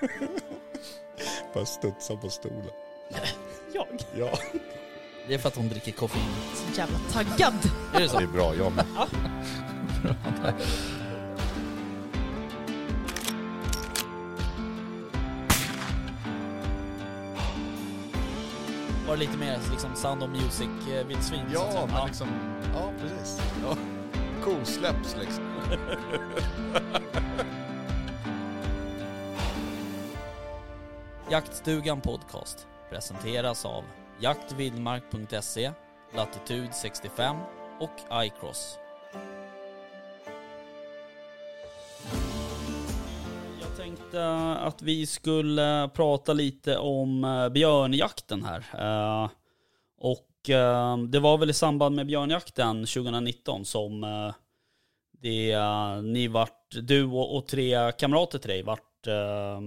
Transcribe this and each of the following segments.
Bara studsa på stolen. Jag? Ja, Det är för att hon dricker koffein. Så jävla taggad. Är det så? det är bra. Jag med. Var det lite mer liksom Sound of Music-vildsvin? att Ja, men liksom... Ja, precis. Ja. Kosläpps liksom. Jaktstugan Podcast presenteras av jaktvildmark.se, Latitude 65 och iCross. Jag tänkte att vi skulle prata lite om eh, björnjakten här. Eh, och eh, det var väl i samband med björnjakten 2019 som det, ni vart, du och, och tre kamrater till dig vart eh,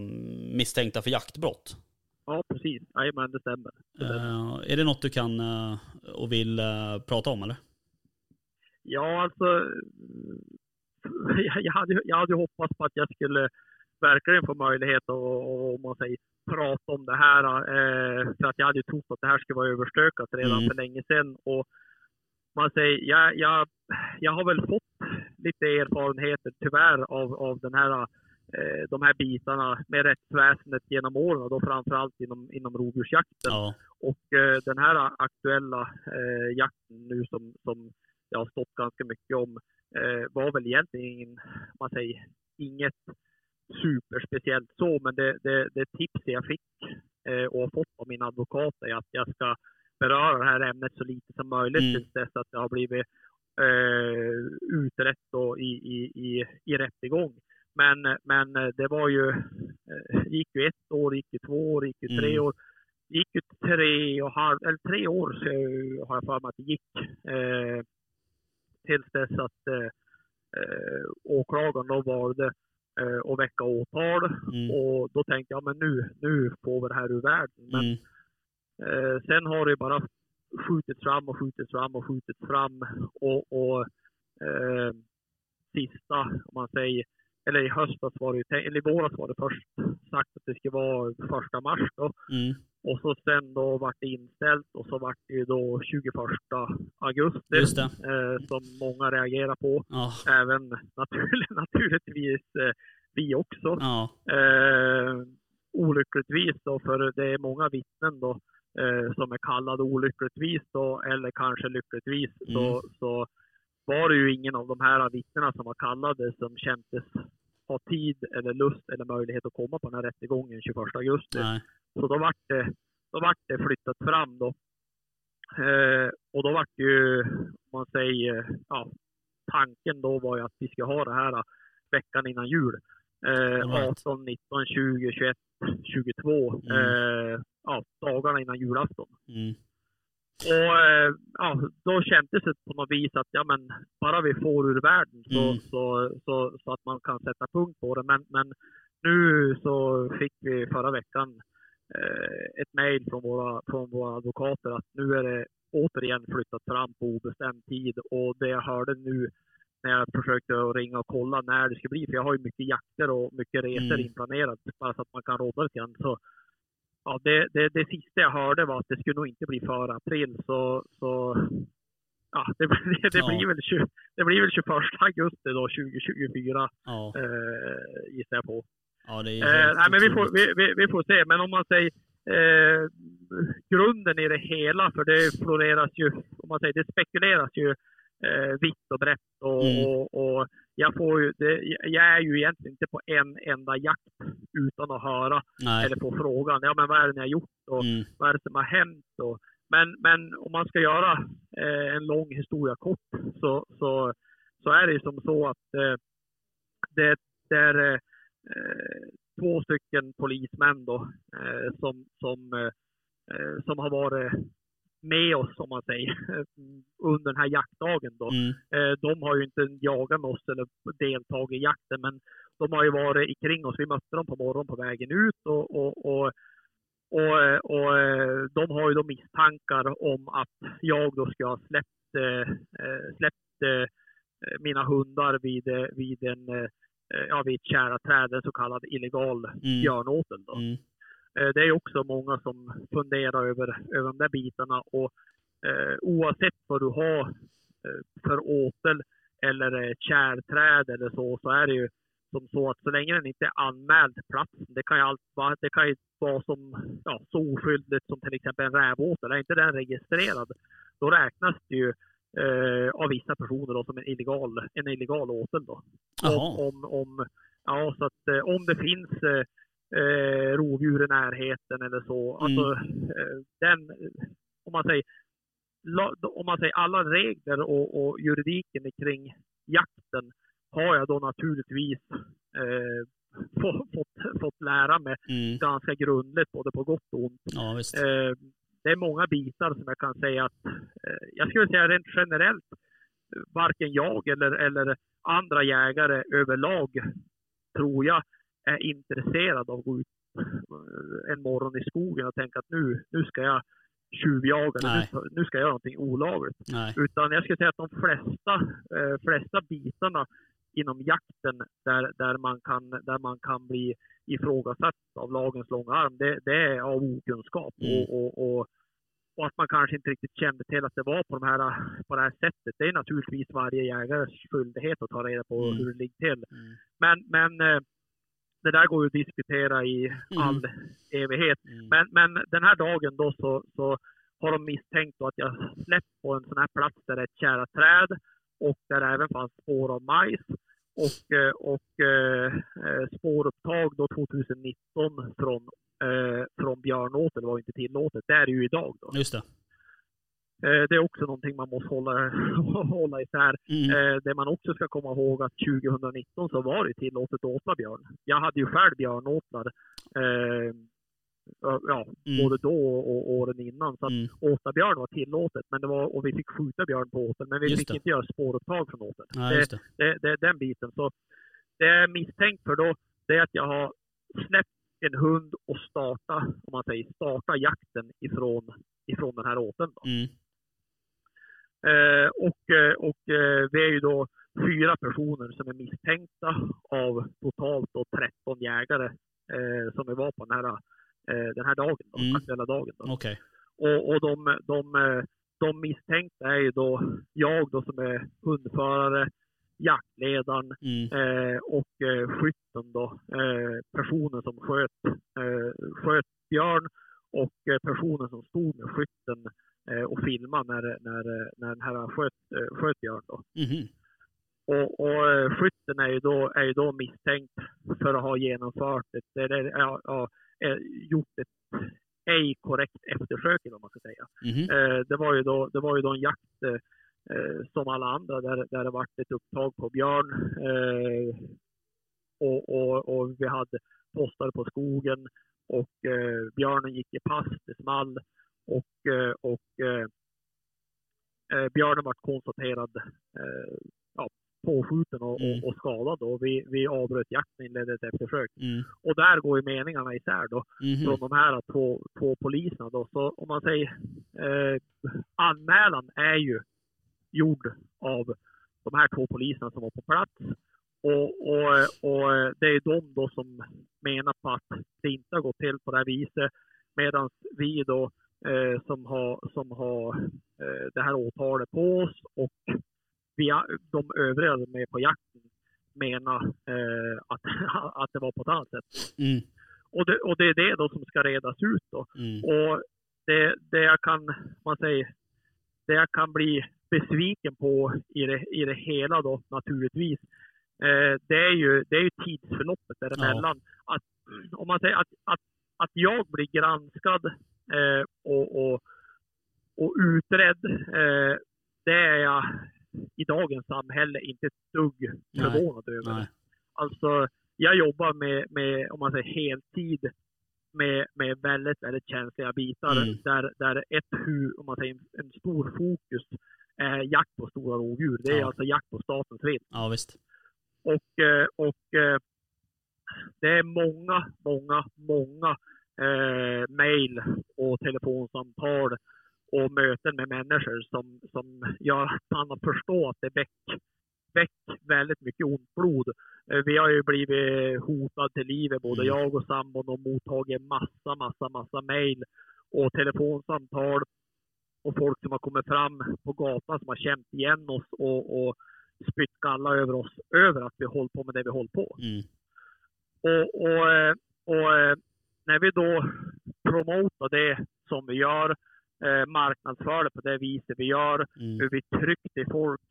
misstänkta för jaktbrott. Ja, precis. Jajamän, det stämmer. Det stämmer. Eh, är det något du kan eh, och vill eh, prata om eller? Ja, alltså. Jag, hade, jag hade hoppats på att jag skulle verkligen få möjlighet att, om man säger, prata om det här. För att jag hade ju trott att det här skulle vara överstökat redan Mm. för länge sedan. Och man säger, jag, jag, jag har väl fått lite erfarenheter tyvärr av, av den här, de här bitarna med rättsväsendet genom åren och då framförallt inom, inom rovdjursjakten. Ja. Och eh, den här aktuella eh, jakten nu som, som det har stått ganska mycket om eh, var väl egentligen man säger, inget superspeciellt så, men det, det, det tips jag fick eh, och har fått av min advokat är att jag ska beröra det här ämnet så lite som möjligt Mm. tills dess att det har blivit eh, utrett då i, i, i, i rättegång. Men, men det var ju, eh, gick ju ett år, gick ju två år, gick ju tre Mm. år. Gick ju tre och halv, eller tre år så har jag för mig att det gick. Eh, tills dess att eh, eh, åklagaren då valde eh, att väcka åtal. Mm. Och då tänkte jag, men nu, nu får vi det här ur världen. Men Mm. Eh, sen har det bara skjutits fram och skjutits fram och skjutits fram. Och, och eh, sista, om man säger, eller i höstas var det eller i våras var det först sagt att det skulle vara första mars då. Mm. Och så sen då vart det inställt och så vart det ju då 21 augusti. Eh, som många reagerar på. Ja. Även natur, naturligtvis eh, vi också. Ja. Eh, olyckligtvis då, för det är många vittnen då eh, som är kallade olyckligtvis då, eller kanske lyckligtvis, Mm. så, så var det ju ingen av de här vittnena som var kallade som kändes ha tid eller lust eller möjlighet att komma på den här rättegången 21 augusti. Nej. Så då vart det, då vart det flyttat fram då. Eh, och då vart det ju, om man säger, ja, tanken då var ju att vi ska ha det här veckan innan jul. Eh, Right. 18, 19, 20, 21, 22. Mm. Eh, ja, dagarna innan julafton. Mm. Och eh, ja, då kändes det på något vis att ja, men bara vi får ur världen så, Mm. så, så, så att man kan sätta punkt på det. Men, men nu så fick vi förra veckan eh, ett mejl från våra, från våra advokater att nu är det återigen flyttat fram på obestämd tid. Och det jag hörde nu när jag försökte ringa och kolla när det ska bli, för jag har ju mycket jakter och mycket resor Mm. inplanerat bara så att man kan rodda lite grann. Så ja, det, det, det sista jag hörde var att det skulle nog inte bli före april. Så, så ja, det, det, det, Ja. blir väl 20, det blir väl 21 augusti då, 2024 Ja. eh, gissar jag på. Ja, det är Eh, nej, men vi får, vi, vi, vi får se. Men om man säger eh, grunden i det hela, för det floreras ju, om man säger, det spekuleras ju eh, vitt och brett. Och, Mm. och, och jag, får ju, det, jag är ju egentligen inte på en enda jakt utan att höra Nej. eller få frågan, ja men vad är det ni har gjort och Mm. vad är det som har hänt? Och, men, men om man ska göra eh, en lång historia kort så, så, så är det ju som så att eh, det, det är eh, två stycken polismän då, eh, som, som, eh, eh, som har varit med oss, om man säger, under den här jaktdagen. Då. Mm. Eh, de har ju inte jagat med oss eller deltagit i jakten, men de har ju varit kring oss. Vi mötte dem på morgonen på vägen ut och, och, och, och, och de har ju då misstankar om att jag då ska ha släppt, eh, eh, släppt eh, mina hundar vid, vid en, eh, ja, vid ett tjäraträd, en så kallad illegal Mm. björnåtel. Då. Mm. Eh, Det är också många som funderar över, över de där bitarna och eh, oavsett vad du har eh, för åtel eller kärträd eller så, så är det ju som så att så länge den inte är anmäld platsen, det kan ju, allt, vara- det kan ju vara som, ja, så oskyldigt som till exempel en rävåtel, är inte den registrerad, då räknas det ju eh, av vissa personer då, som en illegal, en illegal åtel. Då. Om, om, om, ja, så att, om det finns eh, eh, rovdjur i närheten eller så. Mm. Alltså, eh, den, om man säger, om man säger alla regler och, och juridiken kring jakten har jag då naturligtvis eh, få, fått, fått lära mig Mm. ganska grundligt, både på gott och ont. Ja. Eh, det är många bitar som jag kan säga att, eh, jag skulle säga rent generellt, varken jag eller, eller andra jägare överlag, tror jag, är intresserad av att gå ut eh, en morgon i skogen och tänka att nu, nu ska jag tjuvjaga, nu, nu ska jag göra någonting olagligt. Nej. Utan jag skulle säga att de flesta, eh, flesta bitarna inom jakten där, där, man kan, där man kan bli ifrågasatt av lagens långa arm, det, det är av okunskap. Mm. Och, och, och, och att man kanske inte riktigt kände till att det var på, de här, på det här sättet. Det är naturligtvis varje jägares skyldighet att ta reda på Mm. hur det ligger till. Mm. Men, men eh, det där går ju att diskutera i Mm. all evighet. Mm. Men, men den här dagen då så, så har de misstänkt att jag släppt på en sån här plats där det är ett tjäraträd och där det även fanns spår av majs. Och, eh, och eh, eh, spårupptag då 2019 från, eh, från björnåtel var inte tillåtet. Det är det ju idag då. Just det. Eh, det är också någonting man måste hålla, hålla isär. Mm. Eh, det man också ska komma ihåg att 2019 så var det tillåtet att åtla björn. Jag hade ju själv björnåtlar. Eh, ja, Mm. både då och, åren innan. Så att Mm. åta björn var tillåtet, men det var, och vi fick skjuta björn på åtel, men vi Just fick det. inte göra spårupptag från åtel. Nej, det, just det. det, det är den biten. Så det jag är misstänkt för då, det är att jag har släppt en hund och starta, om man säger starta jakten ifrån, ifrån den här åteln. Då. Mm. Eh, och eh, och eh, vi är ju då fyra personer som är misstänkta av totalt då 13 jägare eh, som vi var på den här, eh, den här dagen, då, Mm. aktuella dagen. Då. Okej. Och, och de, de, eh, de misstänkta är ju då jag då som är hundförare, jaktledaren Mm. eh, och eh, skytten då. Eh, personen som sköt, eh, sköt björn och eh, personen som stod med skytten eh, och filmade när, när, när den här sköt, eh, sköt björn då. Mhm. Och, och eh, skytten är ju, då, är ju då misstänkt för att ha genomfört ett, eller, ja, ja, eh, gjort ett ej korrekt eftersök, vad man ska säga. Mhm. Eh, det, var ju då, det var ju då en jakt eh, eh, som alla andra där, där det varit ett upptag på björn. Eh, och, och, och vi hade postare på skogen och eh, björnen gick i pass, det small och, eh, och eh, eh, björnen var konstaterad eh, ja, påskjuten och, Mm. och, skadad. Och vi, vi avbröt jakten och inledde ett eftersök. Mm. Och där går ju meningarna isär då Mhm. från de här två, två poliserna. Då. Så om man säger eh, anmälan är ju gjord av de här två poliserna som var på plats. Och, och, och eh, det är de då som menar på att det inte har gått till på det här viset. Medan vi då eh, som har, som har eh, det här åtalet på oss och vi, de övriga som är på jakten menar eh, att, att det var på ett annat sätt. Mm. Och det, och det är det då som ska redas ut då. Mm. Och det, det jag kan, man säger, det jag kan bli besviken på i det, i det hela då naturligtvis, eh, det är ju, det är ju tidsförloppet däremellan. Att, om man säger att, att, att jag blir granskad eh, och, och, och utredd, eh, det är jag i dagens samhälle inte ett dugg förvånad över. Nej. Alltså, jag jobbar med, med om man säger heltid, med, med väldigt, väldigt känsliga bitar. Mm. Där, där ett hu, om man säger en stor fokus är jakt på stora rovdjur. Det är Ja. alltså jakt på statens vilt. Ja, visst. Och, eh, och eh, det är många, många, många eh, mejl och telefonsamtal och möten med människor som, som gör att man förstår att det väcker väck väldigt mycket ont blod Eh, Vi har ju blivit hotade till livet, både Mm. jag och sambon, och mottagit massa, massa, massa mejl och telefonsamtal och folk som har kommit fram på gatan som har känt igen oss och, och spytt galla över oss över att vi håller på med det vi håller på. Mm. Och, och, eh, och eh, när vi då promotar det som vi gör, eh, marknadsför det på det viset vi gör, Mm. hur vi tryckte i folks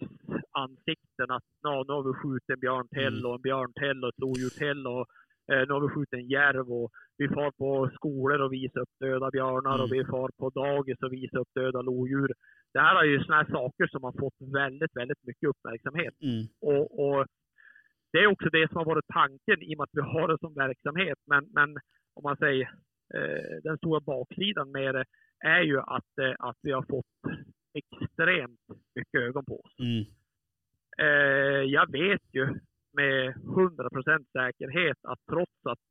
ansikten att "Nå, nu har vi skjutit en björn till Mm. och en björn till och ett lodjur till och eh, nu har vi skjutit en järv och vi far på skolor och visar upp döda björnar Mm. och vi far på dagis och visar upp döda lodjur. Det här är ju såna här saker som har fått väldigt, väldigt mycket uppmärksamhet. Mm. Och, och det är också det som har varit tanken i och med att vi har det som verksamhet. Men, men om man säger eh, den stora baksidan med det är ju att, eh, att vi har fått extremt mycket ögon på oss. Mm. Eh, jag vet ju med 100% säkerhet att trots att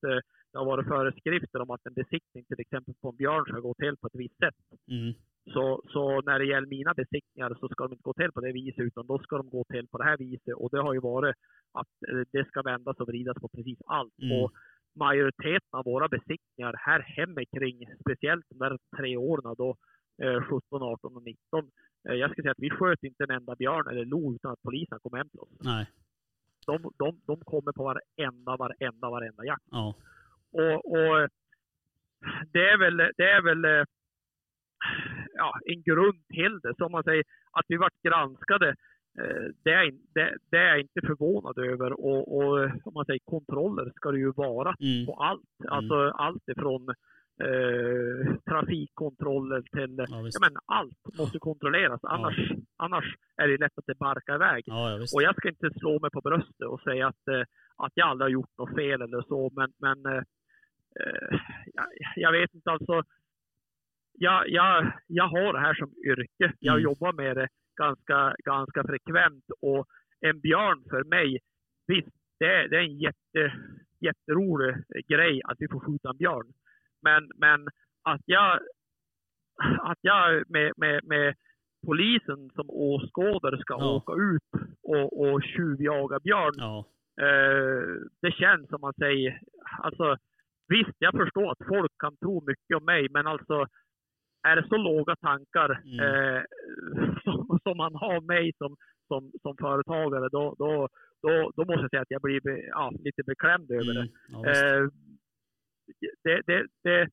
det har varit föreskrifter om att en besiktning till exempel på en björn ska gå till på ett visst sätt. Mm. Så, så när det gäller mina besiktningar så ska de inte gå till på det viset utan då ska de gå till på det här viset. Och det har ju varit att det ska vändas och vridas på precis allt. Mm. Och majoriteten av våra besiktningar här hemma kring, speciellt de där tre åren då, eh, 17, 18 och 19. Eh, jag skulle säga att vi sköt inte en enda björn eller lo utan att polisen kom hem till oss. Nej. De, de, de kommer på varenda, varenda, varenda jakt. Ja. Och, och det är väl, det är väl eh, ja, en grund till det. Som man säger, att vi vart granskade, eh, det är, det, det är jag inte förvånad över. Och, och eh, om man säger kontroller ska det ju vara Mm. på allt. Alltså allt ifrån eh, trafikkontroller till, Ja, ja men allt måste kontrolleras. Annars, annars är det lätt att det barkar iväg. Ja, ja. Och jag ska inte slå mig på bröstet och säga att, eh, att jag aldrig har gjort något fel eller så, men, men eh, eh, jag, jag vet inte alltså. Jag, jag, jag har det här som yrke. Jag Mm. jobbar med det ganska, ganska frekvent och en björn för mig, visst, det, är- det är en jätte, jätterolig grej att vi får skjuta en björn. Men, men att jag, att jag med, med, med polisen som åskådare ska Ja. åka ut och, och tjuvjaga björn. Ja. Eh, det känns som man säger, alltså visst jag förstår att folk kan tro mycket om mig men alltså är det så låga tankar Mm. eh, som, som man har mig som, som, som företagare då, då, då, då måste jag säga att jag blir be- ja, lite beklämd över det. Mm. Ja. Eh, det, det, det,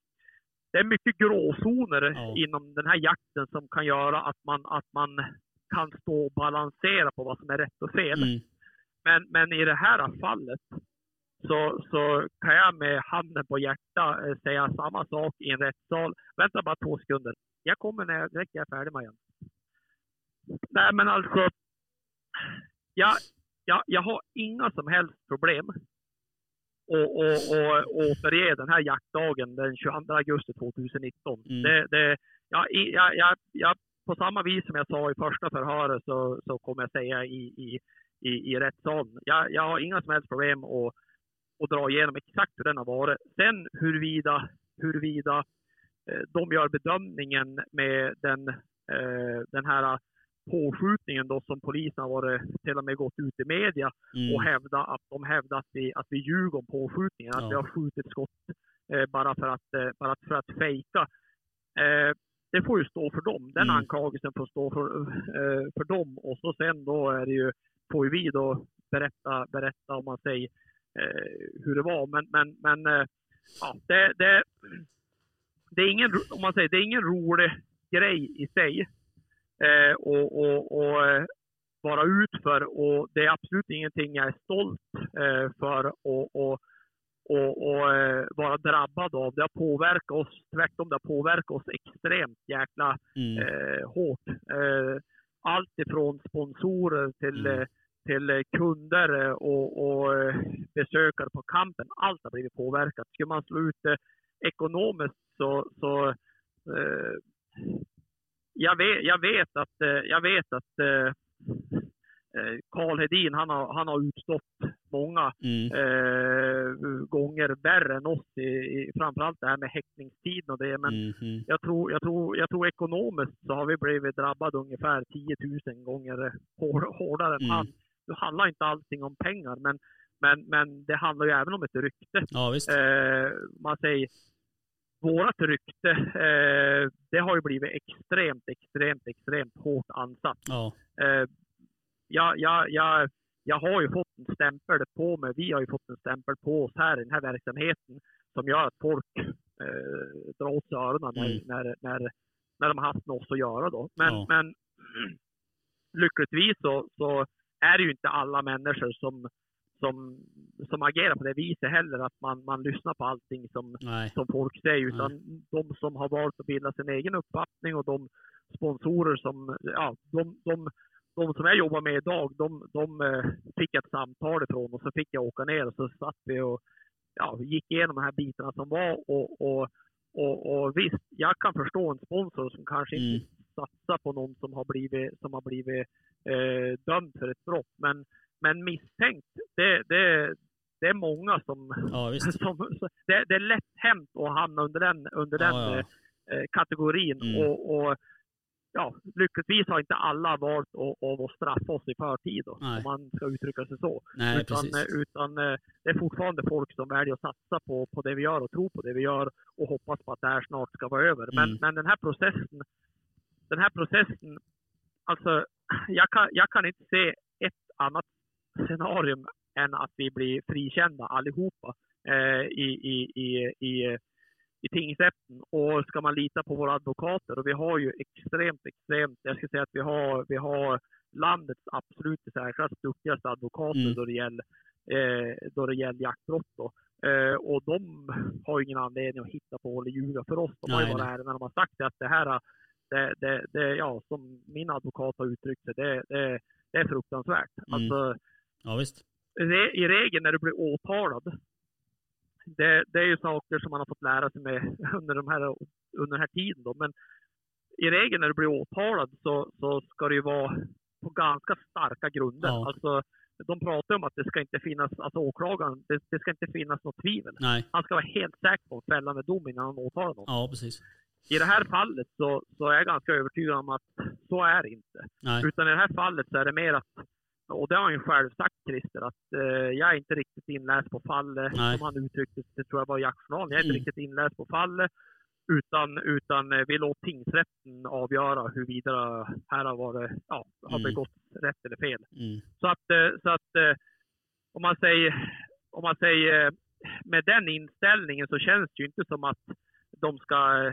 det är mycket gråzoner Ja. inom den här jakten som kan göra att man, att man kan stå och balansera på vad som är rätt och fel. Mm. Men, men i det här fallet så, så kan jag med handen på hjärtat eh, säga samma sak i en rättssal. Vänta bara två sekunder. Jag kommer när jag, direkt jag är färdig Marianne. Nej men alltså. Jag, jag, jag har inga som helst problem och, och, och återge den här jaktdagen den 22 augusti 2019. Mm. Det, det, jag, jag, jag, jag, på samma vis som jag sa i första förhöret så, så kommer jag säga i, i, i, i rättssalen. Jag, jag har inga som helst problem att, att dra igenom exakt hur den har varit. Sen huruvida, huruvida eh, de gör bedömningen med den, eh, den här påskjutningen då som polisen har varit, till och med gått ut i media Mm. och hävda att de hävdar att vi, att vi ljuger om påskjutningen, att Ja. vi har skjutit skott eh, bara för att, bara för att fejka. Det får ju stå för dem. Den Mm. anklagelsen får stå för, för dem. Och så sen då är det ju, får ju vi då berätta, berätta om man säger hur det var. Men, men, men eh, ja, det, det, det är ingen, om man säger, det är ingen rolig grej i sig. Eh, och, och, och eh, vara ut för och det är absolut ingenting jag är stolt eh, för och, och, och, och eh, vara drabbad av. Det har påverkat oss, tvärtom det har påverkat oss extremt jäkla Mm. eh, hårt. Eh, allt ifrån sponsorer till, Mm. Till eh, kunder eh, och, och eh, besökare på kampen. Allt har blivit påverkat. Skulle man slå ut det ekonomiskt så, så eh, jag, vet, jag vet att, jag vet att eh, Karl Hedin han har, han har utstått många Mm. eh, gånger värre än oss, i, i, framförallt det här med häktningstiden och det. Men Mm. Jag tror, jag, tror, jag tror ekonomiskt så har vi blivit drabbade ungefär 10 000 gånger hår, hårdare än Mm. han. Nu handlar inte allting om pengar, men, Men, men det handlar ju även om ett rykte. Ja. Eh, man säger, vårat rykte, eh, det har ju blivit extremt, extremt, extremt hårt ansatt. Ja. Eh, jag, jag, jag, jag har ju fått en stämpel på mig, vi har ju fått en stämpel på oss här i den här verksamheten som gör att folk eh, drar åt sig öronen när, Mm. när, när, när de har haft oss att göra då. Men, Ja. men lyckligtvis så, så är det ju inte alla människor som, som, som agerar på det viset heller, att man, man lyssnar på allting som, Nej. som folk säger, utan de som har valt att bilda sin egen uppfattning och de sponsorer som, ja, de, de, de som jag jobbar med idag, de, de eh, fick ett samtal ifrån och så fick jag åka ner och så satt vi och ja, gick igenom de här bitarna som var och, och, och, och visst, jag kan förstå en sponsor som kanske Mm. Inte satsar på någon som har blivit, som har blivit eh, dömd för ett brott, men, men misstänkt, det, det, det är många som, Ja, som det, det är lätt hänt att hamna under den, under den Ja, ja. eh, kategorin. Mm. Och, och ja, lyckligtvis har inte alla valt att, att, straffa oss i förtid, då, Nej. om man ska uttrycka sig så. Nej, utan precis. eh, utan eh, det är fortfarande folk som väljer att satsa på, på det vi gör och tro på det vi gör och hoppas på att det här snart ska vara över. Men, Mm. men den här processen, den här processen, alltså jag kan, jag kan inte se ett annat scenario än att vi blir frikända allihopa eh, i, i, i, i, i tingsrätten. Och ska man lita på våra advokater, och vi har ju extremt, extremt, jag ska säga att vi har, vi har landets absolut särklass duktigaste advokater Mm. då, det gäller, eh, då det gäller jaktbrott. Då. Eh, och de har ju ingen anledning att hitta på eller ljuga för oss. De har ju ärliga när de har sagt att det här, det, det, det, ja, som min advokat har uttryckt det, det, det, det är fruktansvärt. Mm. Alltså, Ja, visst. re- i regel när du blir åtalad, det, det är ju saker som man har fått lära sig med under, de här, under den här tiden. Då. Men i regel när du blir åtalad så, så ska det ju vara på ganska starka grunder. Ja. Alltså, de pratar om att det ska inte finnas, alltså åklagaren, det, det ska inte finnas något tvivel. Nej. Han ska vara helt säker på en fällande dom innan han åtalar någon. Ja, precis. I det här fallet så, så är jag ganska övertygad om att så är det inte. Nej. Utan i det här fallet så är det mer att, och det har han ju själv sagt Christer, att eh, jag är inte riktigt inläst på fallet, Nej. som han uttryckte det, tror jag var i jaktjournalen. Jag är inte Mm. riktigt inläst på fallet, utan, utan eh, vi låter tingsrätten avgöra huruvida här har, varit, ja, har Mm. begått rätt eller fel. Mm. Så att, eh, så att eh, om man säger, om man säger med den inställningen så känns det ju inte som att de ska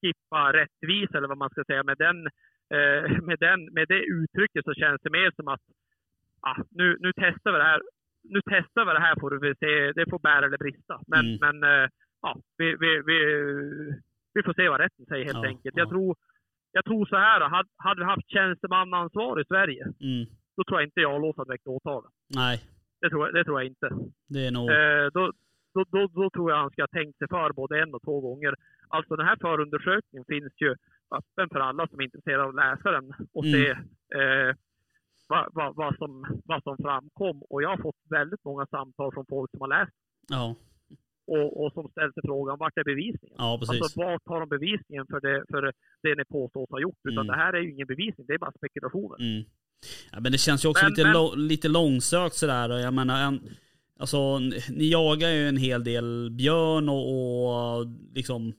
skippa rättvisa eller vad man ska säga. Med, den, eh, med, den, med det uttrycket så känns det mer som att ah, nu, nu testar vi det här. Nu testar vi det här får vi se. Det får bära eller brista. Men, Mm. men eh, ja, vi, vi, vi, vi får se vad rätten säger helt Ja, enkelt. ja. Jag, tror, jag tror så här. Hade, hade vi haft tjänstemannaansvar i Sverige Mm. då tror jag inte jag låter väckt åtal. Nej, Det tror, jag, det tror jag inte. det är nog... Eh, då, då, då, då tror jag han ska ha tänkt sig för både en och två gånger. Alltså den här förundersökningen finns ju öppen för alla som är intresserade av att läsa den och Mm. se eh, vad, vad, vad, som, vad som framkom. Och jag har fått väldigt många samtal från folk som har läst Ja, och, och som ställer sig frågan vart är bevisningen? ja precis. Alltså vart har de bevisningen för det, för det ni påstås ha gjort? Utan Mm. det här är ju ingen bevisning, det är bara spekulationer. Mm. Ja, men det känns ju också Men- lite, men- lo- lite långsökt sådär. Och Jag menar, en, alltså, ni jagar ju en hel del björn och, och liksom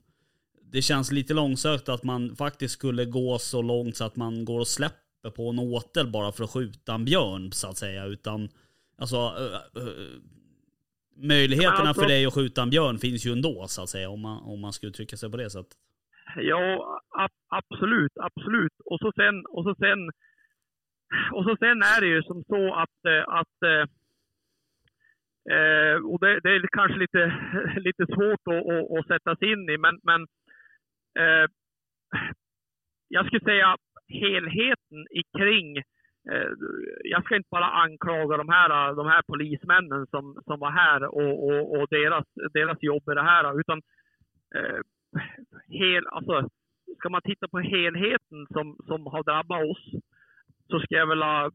det känns lite långsökt att man faktiskt skulle gå så långt så att man går och släpper på en åtel bara för att skjuta en björn så att säga. Utan alltså ö, ö, möjligheterna alltså- för dig att skjuta en björn finns ju ändå så att säga om man, om man ska uttrycka sig på det sättet. Ja, absolut, absolut. Och så sen, och så sen, och så sen är det ju som så att, eh, att eh, och det, det är kanske lite, lite svårt att, att, att sätta sig in i, men, men eh, jag skulle säga helheten i kring eh, jag ska inte bara anklaga de här, de här polismännen som, som var här och, och, och deras, deras jobb i det här, utan eh, hel, alltså, ska man titta på helheten som, som har drabbat oss så ska jag vilja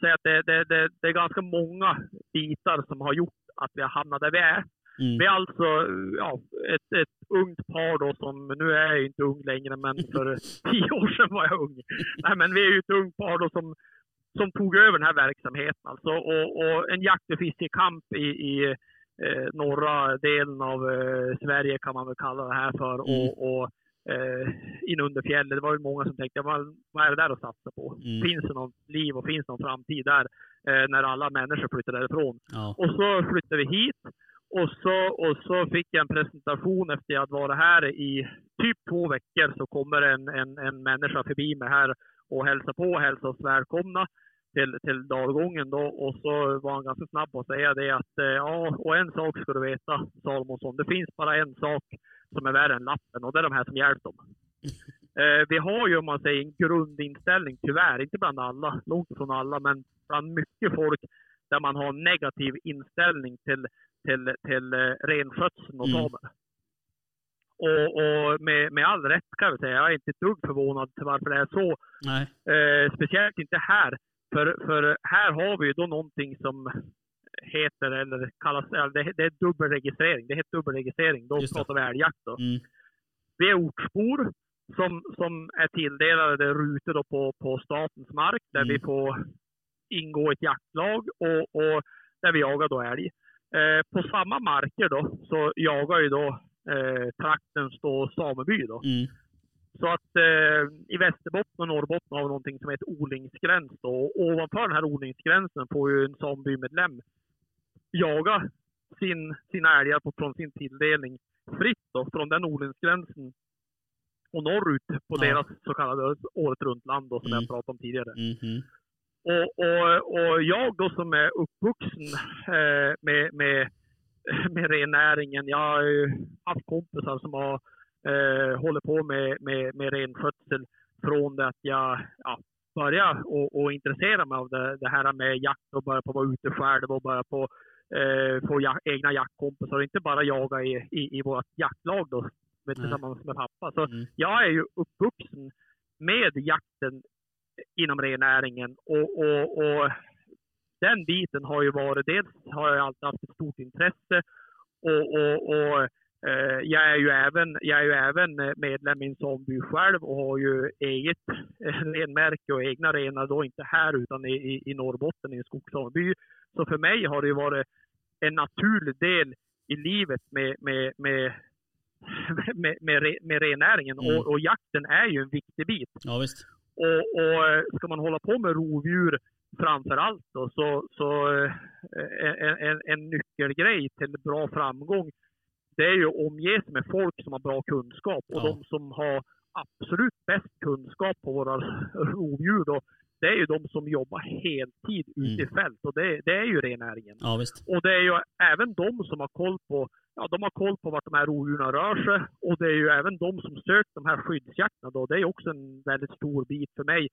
säga att det, det, det, det är ganska många bitar som har gjort att vi har hamnat där vi är. Mm. Vi är alltså ja, ett, ett ungt par då som, nu är jag inte ung längre, men för tio år sedan var jag ung. Nej, men vi är ju ett ungt par då som som tog över den här verksamheten. Alltså, och, och en jakt och fiskekamp i, i eh, norra delen av eh, Sverige kan man väl kalla det här för. Mm. Och, och eh, in under fjället. Det var ju många som tänkte, vad, vad är det där att satsa på? Mm. Finns det något liv och finns det någon framtid där? Eh, när alla människor flyttar därifrån. Ja. Och så flyttade vi hit. Och så, och så fick jag en presentation efter att vara här i typ två veckor. Så kommer en, en, en människa förbi mig här och hälsar på och hälsar oss välkomna till, till dalgången då. Och så var han ganska snabb på att säga det att eh, ja, och en sak ska du veta Salomonsson. Det finns bara en sak som är värre än lappen och det är de här som hjälpt dem. Eh, vi har ju om man säger en grundinställning, tyvärr, inte bland alla, långt ifrån alla, men bland mycket folk där man har en negativ inställning till, till, till eh, renskötseln och Mm. samer. Och, och med, med all rätt kan jag säga, jag är inte ett dugg förvånad till varför det är så. Eh, speciellt inte här. För, för här har vi ju då någonting som heter, eller kallas, det, det är dubbelregistrering. Det heter dubbelregistrering. Då pratar vi älgjakt då. Mm. Vi är ortsbor som, som är tilldelade rutor då på, på statens mark där Mm. vi får ingå i ett jaktlag och, och där vi jagar då älg. Eh, på samma marker då så jagar ju då eh, traktens då sameby då. Mm. Så att eh, i Västerbotten och Norrbotten har vi någonting som heter odlingsgräns då. Och ovanför den här odlingsgränsen får ju en samebymedlem jaga sin, sina älgar på, från sin tilldelning fritt då, från den odlingsgränsen och norrut på Ja. deras så kallade året runt land då, som Mm. jag pratade om tidigare. Mhm. Och, och, och jag då som är uppvuxen eh, med, med, med rennäringen. Jag har ju haft kompisar som har eh, hållit på med, med, med renskötsel från det att jag ja, började och, och intressera mig av det, det här med jakt och börja på att vara ute själv och börja på eh, få ja, egna jaktkompisar och inte bara jaga i, i, i vårt jaktlag då, med, Nej. tillsammans med pappa. Så Mm. jag är ju uppvuxen med jakten inom rennäringen och, och, och den biten har ju varit, dels har jag alltid haft ett stort intresse och, och, och jag är ju även, jag är ju även eh, medlem i en sameby själv och har ju eget eh, renmärke och egna renar då inte här utan i, i, Norrbotten i en skogssameby. Så för mig har det varit en naturlig del i livet med, med, med med, med, med rennäringen Mm. och, och jakten är ju en viktig bit. Ja visst. Och, och eh, ska man hålla på med rovdjur framför allt då, så, så eh, en, en, en nyckelgrej till bra framgång det är ju att omge sig med folk som har bra kunskap. Och Ja. de som har absolut bäst kunskap på våra rovdjur då, det är ju de som jobbar heltid ute i fält. Och det, det är ju rennäringen. Ja visst. Och det är ju även de som har koll på, ja, de har koll på vart de här rovdjuren rör sig. Och det är ju även de som sökt de här skyddsjakterna då. Det är också en väldigt stor bit för mig.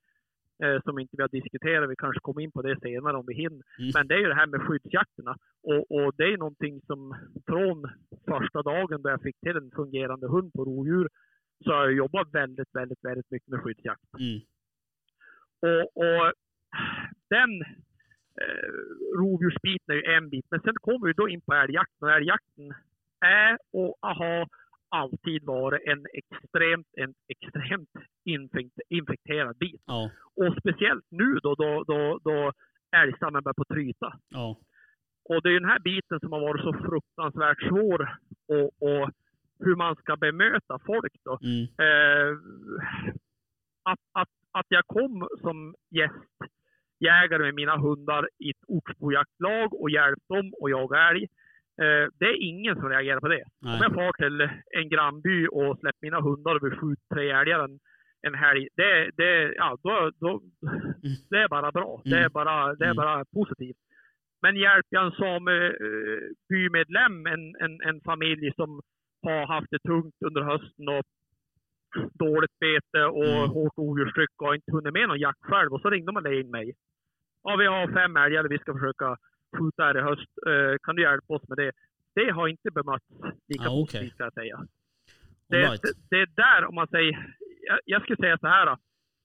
Eh, som inte vi har diskuterat. Vi kanske kommer in på det senare om vi hinner. Mm. Men det är ju det här med skyddsjakterna. Och, och det är någonting som från första dagen då jag fick till en fungerande hund på rovdjur så har jag jobbat väldigt, väldigt, väldigt mycket med skyddsjakt. Mm. Och, och den eh, rovdjursbiten är ju en bit. Men sen kommer vi då in på älgjakten. Och älgjakten är och har alltid varit en extremt, en extremt infekt, infekterad bit. Ja. Och speciellt nu då, då, då, då älgstammen börjar på att tryta. Ja. Och det är den här biten som har varit så fruktansvärt svår och, och hur man ska bemöta folk då. Mm. Eh, att, att, att jag kom som gästjägare med mina hundar i ett ortsbojaktlag och hjälpt dem att jaga älg. Eh, det är ingen som reagerar på det. Nej. Om jag far till en grannby och släpper mina hundar och vill skjuta tre älgar en, en helg, det, det, ja, då, då, det är bara bra. Det är Mm. bara, det är Mm. bara positivt. Men hjälper jag en samebymedlem, en, en, en familj som har haft det tungt under hösten och dåligt bete och Mm. hårt rovdjurstryck och inte hunnit med någon jakt själv. Och så ringde de och in mig. Ja, vi har fem älgar vi ska försöka skjuta här i höst. Eh, kan du hjälpa oss med det? Det har inte bemötts lika Ah, okej. positivt ska jag säga. Det, right. det, det är där, om man säger, jag, jag skulle säga så här. Då.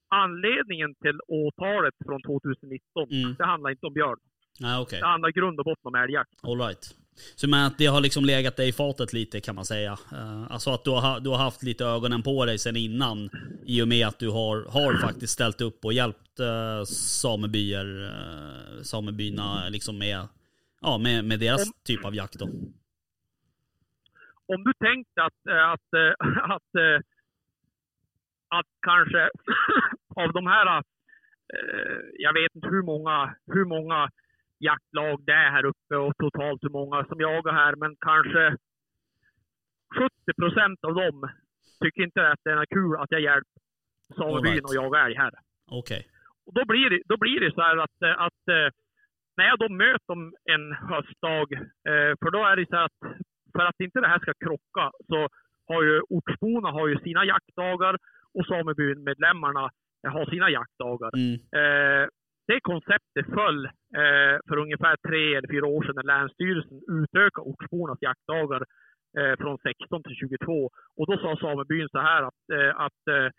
Anledningen till åtalet från 2019, Mm. det handlar inte om björn. Nej okej. Det handlar i grund och botten om älgjakt. All right. Så men att det har liksom legat dig i fatet lite kan man säga. Eh, Alltså att du har, du har haft lite ögonen på dig sen innan. I och med att du har, har faktiskt ställt upp och hjälpt uh, samebyer, uh, samebyarna liksom med, ja, med, med deras Om- typ av jakt då. om du tänkte att, eh, att, eh, att, eh, att kanske av de här, eh, jag vet inte hur många, hur många jaktlag det är här uppe och totalt hur många som jagar här, men kanske 70 procent av dem tycker inte att det är kul att jag hjälper samebyn right. att jaga älg här. Okej. Och då blir det, då blir det så här att, att eh, när jag då möter dem en höstdag, eh, för då är det så att för att inte det här ska krocka så har ju ortsborna har ju sina jaktdagar och samebyn-medlemmarna eh, har sina jaktdagar. Mm. Eh, det konceptet föll eh, för ungefär tre eller fyra år sedan när Länsstyrelsen utökade ortsbornas jaktdagar eh, från 16 till 22. Och då sa samebyn så här att, eh, att eh,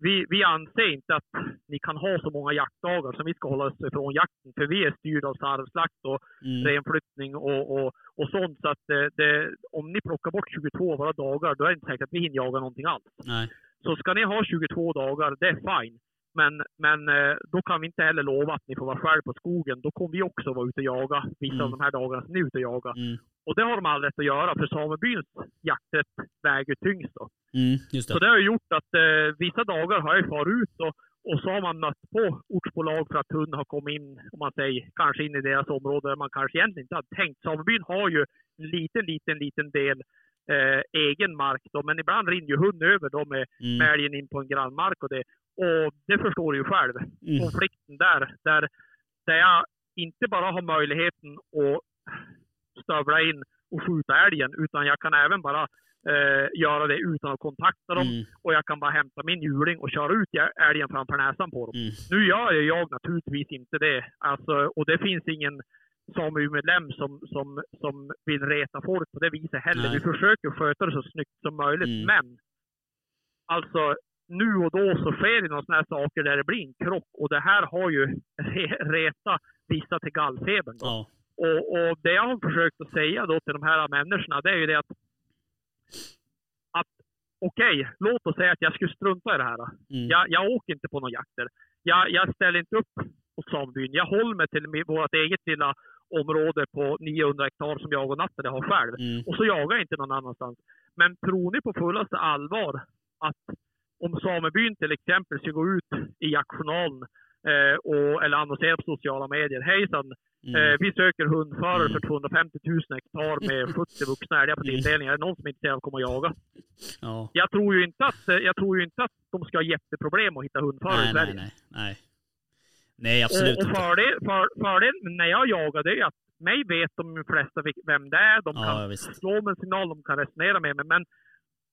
vi, vi anser inte att ni kan ha så många jaktdagar som vi ska hålla oss ifrån jakten. För vi är styrda av sarvslakt och Mm. renflyttning och, och, och sånt. Så att eh, det, om ni plockar bort 22 av våra dagar, då är det inte säkert att vi hinner jaga någonting alls. Nej. Så ska ni ha 22 dagar, det är fine. Men, men eh, då kan vi inte heller lova att ni får vara själv på skogen. Då kommer vi också vara ute och jaga vissa Mm. av de här dagarna som ni är ute och jagar. Mm. Och det har de all rätt att göra, för samebyns jakträtt väger tyngst. Då. Mm. Just Så det. det har gjort att eh, vissa dagar har jag farit ut och, och så har man mött på ortsbolag för att hunden har kommit in, om man säger, kanske in i deras område där man kanske egentligen inte hade tänkt. Samebyn har ju en liten, liten, liten del eh, egen mark då, men ibland rinner ju hunden över då med, Mm. älgen in på en grannmark och det. Och det förstår du ju själv, Mm. konflikten där, där, där jag inte bara har möjligheten att stövla in och skjuta älgen, utan jag kan även bara eh, göra det utan att kontakta dem Mm. och jag kan bara hämta min hjuling och köra ut älgen framför näsan på dem. Mm. Nu gör jag naturligtvis inte det. Alltså, och det finns ingen SAMU-medlem som, som, som vill reta folk på det viset heller. Nej. Vi försöker sköta det så snyggt som möjligt. Mm. Men alltså nu och då så sker det några sådana här saker där det blir en krock. Och det här har ju re- retat vissa till gallfebern. Ja. Och, och det jag har försökt att säga då till de här människorna, det är ju det att, att okej, låt oss säga att jag skulle strunta i det här. Mm. Jag, jag åker inte på några jakter. Jag, jag ställer inte upp hos samebyn. Jag håller mig till vårt eget lilla område på 900 hektar som jag och Nattele har själv. Mm. Och så jagar jag inte någon annanstans. Men tror ni på fullaste allvar att om samebyn till exempel ska gå ut i jaktjournalen eh, och, eller annonsera på sociala medier. Hejsan, Mm. eh, vi söker hundförare Mm. för 250 000 hektar med 70 vuxna älgar på Mm. tilldelning. Är det någon som är intresserad av att komma och jaga? Ja. Jag tror ju inte att, eh, jag tror ju inte att de ska ha jätteproblem att hitta hundförare i Nej, Sverige. nej, nej, nej. Nej, absolut och och fördel, för, fördelen när jag jagar det är att mig vet de flesta vem det är. De kan Ja, slå med en signal, de kan resonera med mig. Men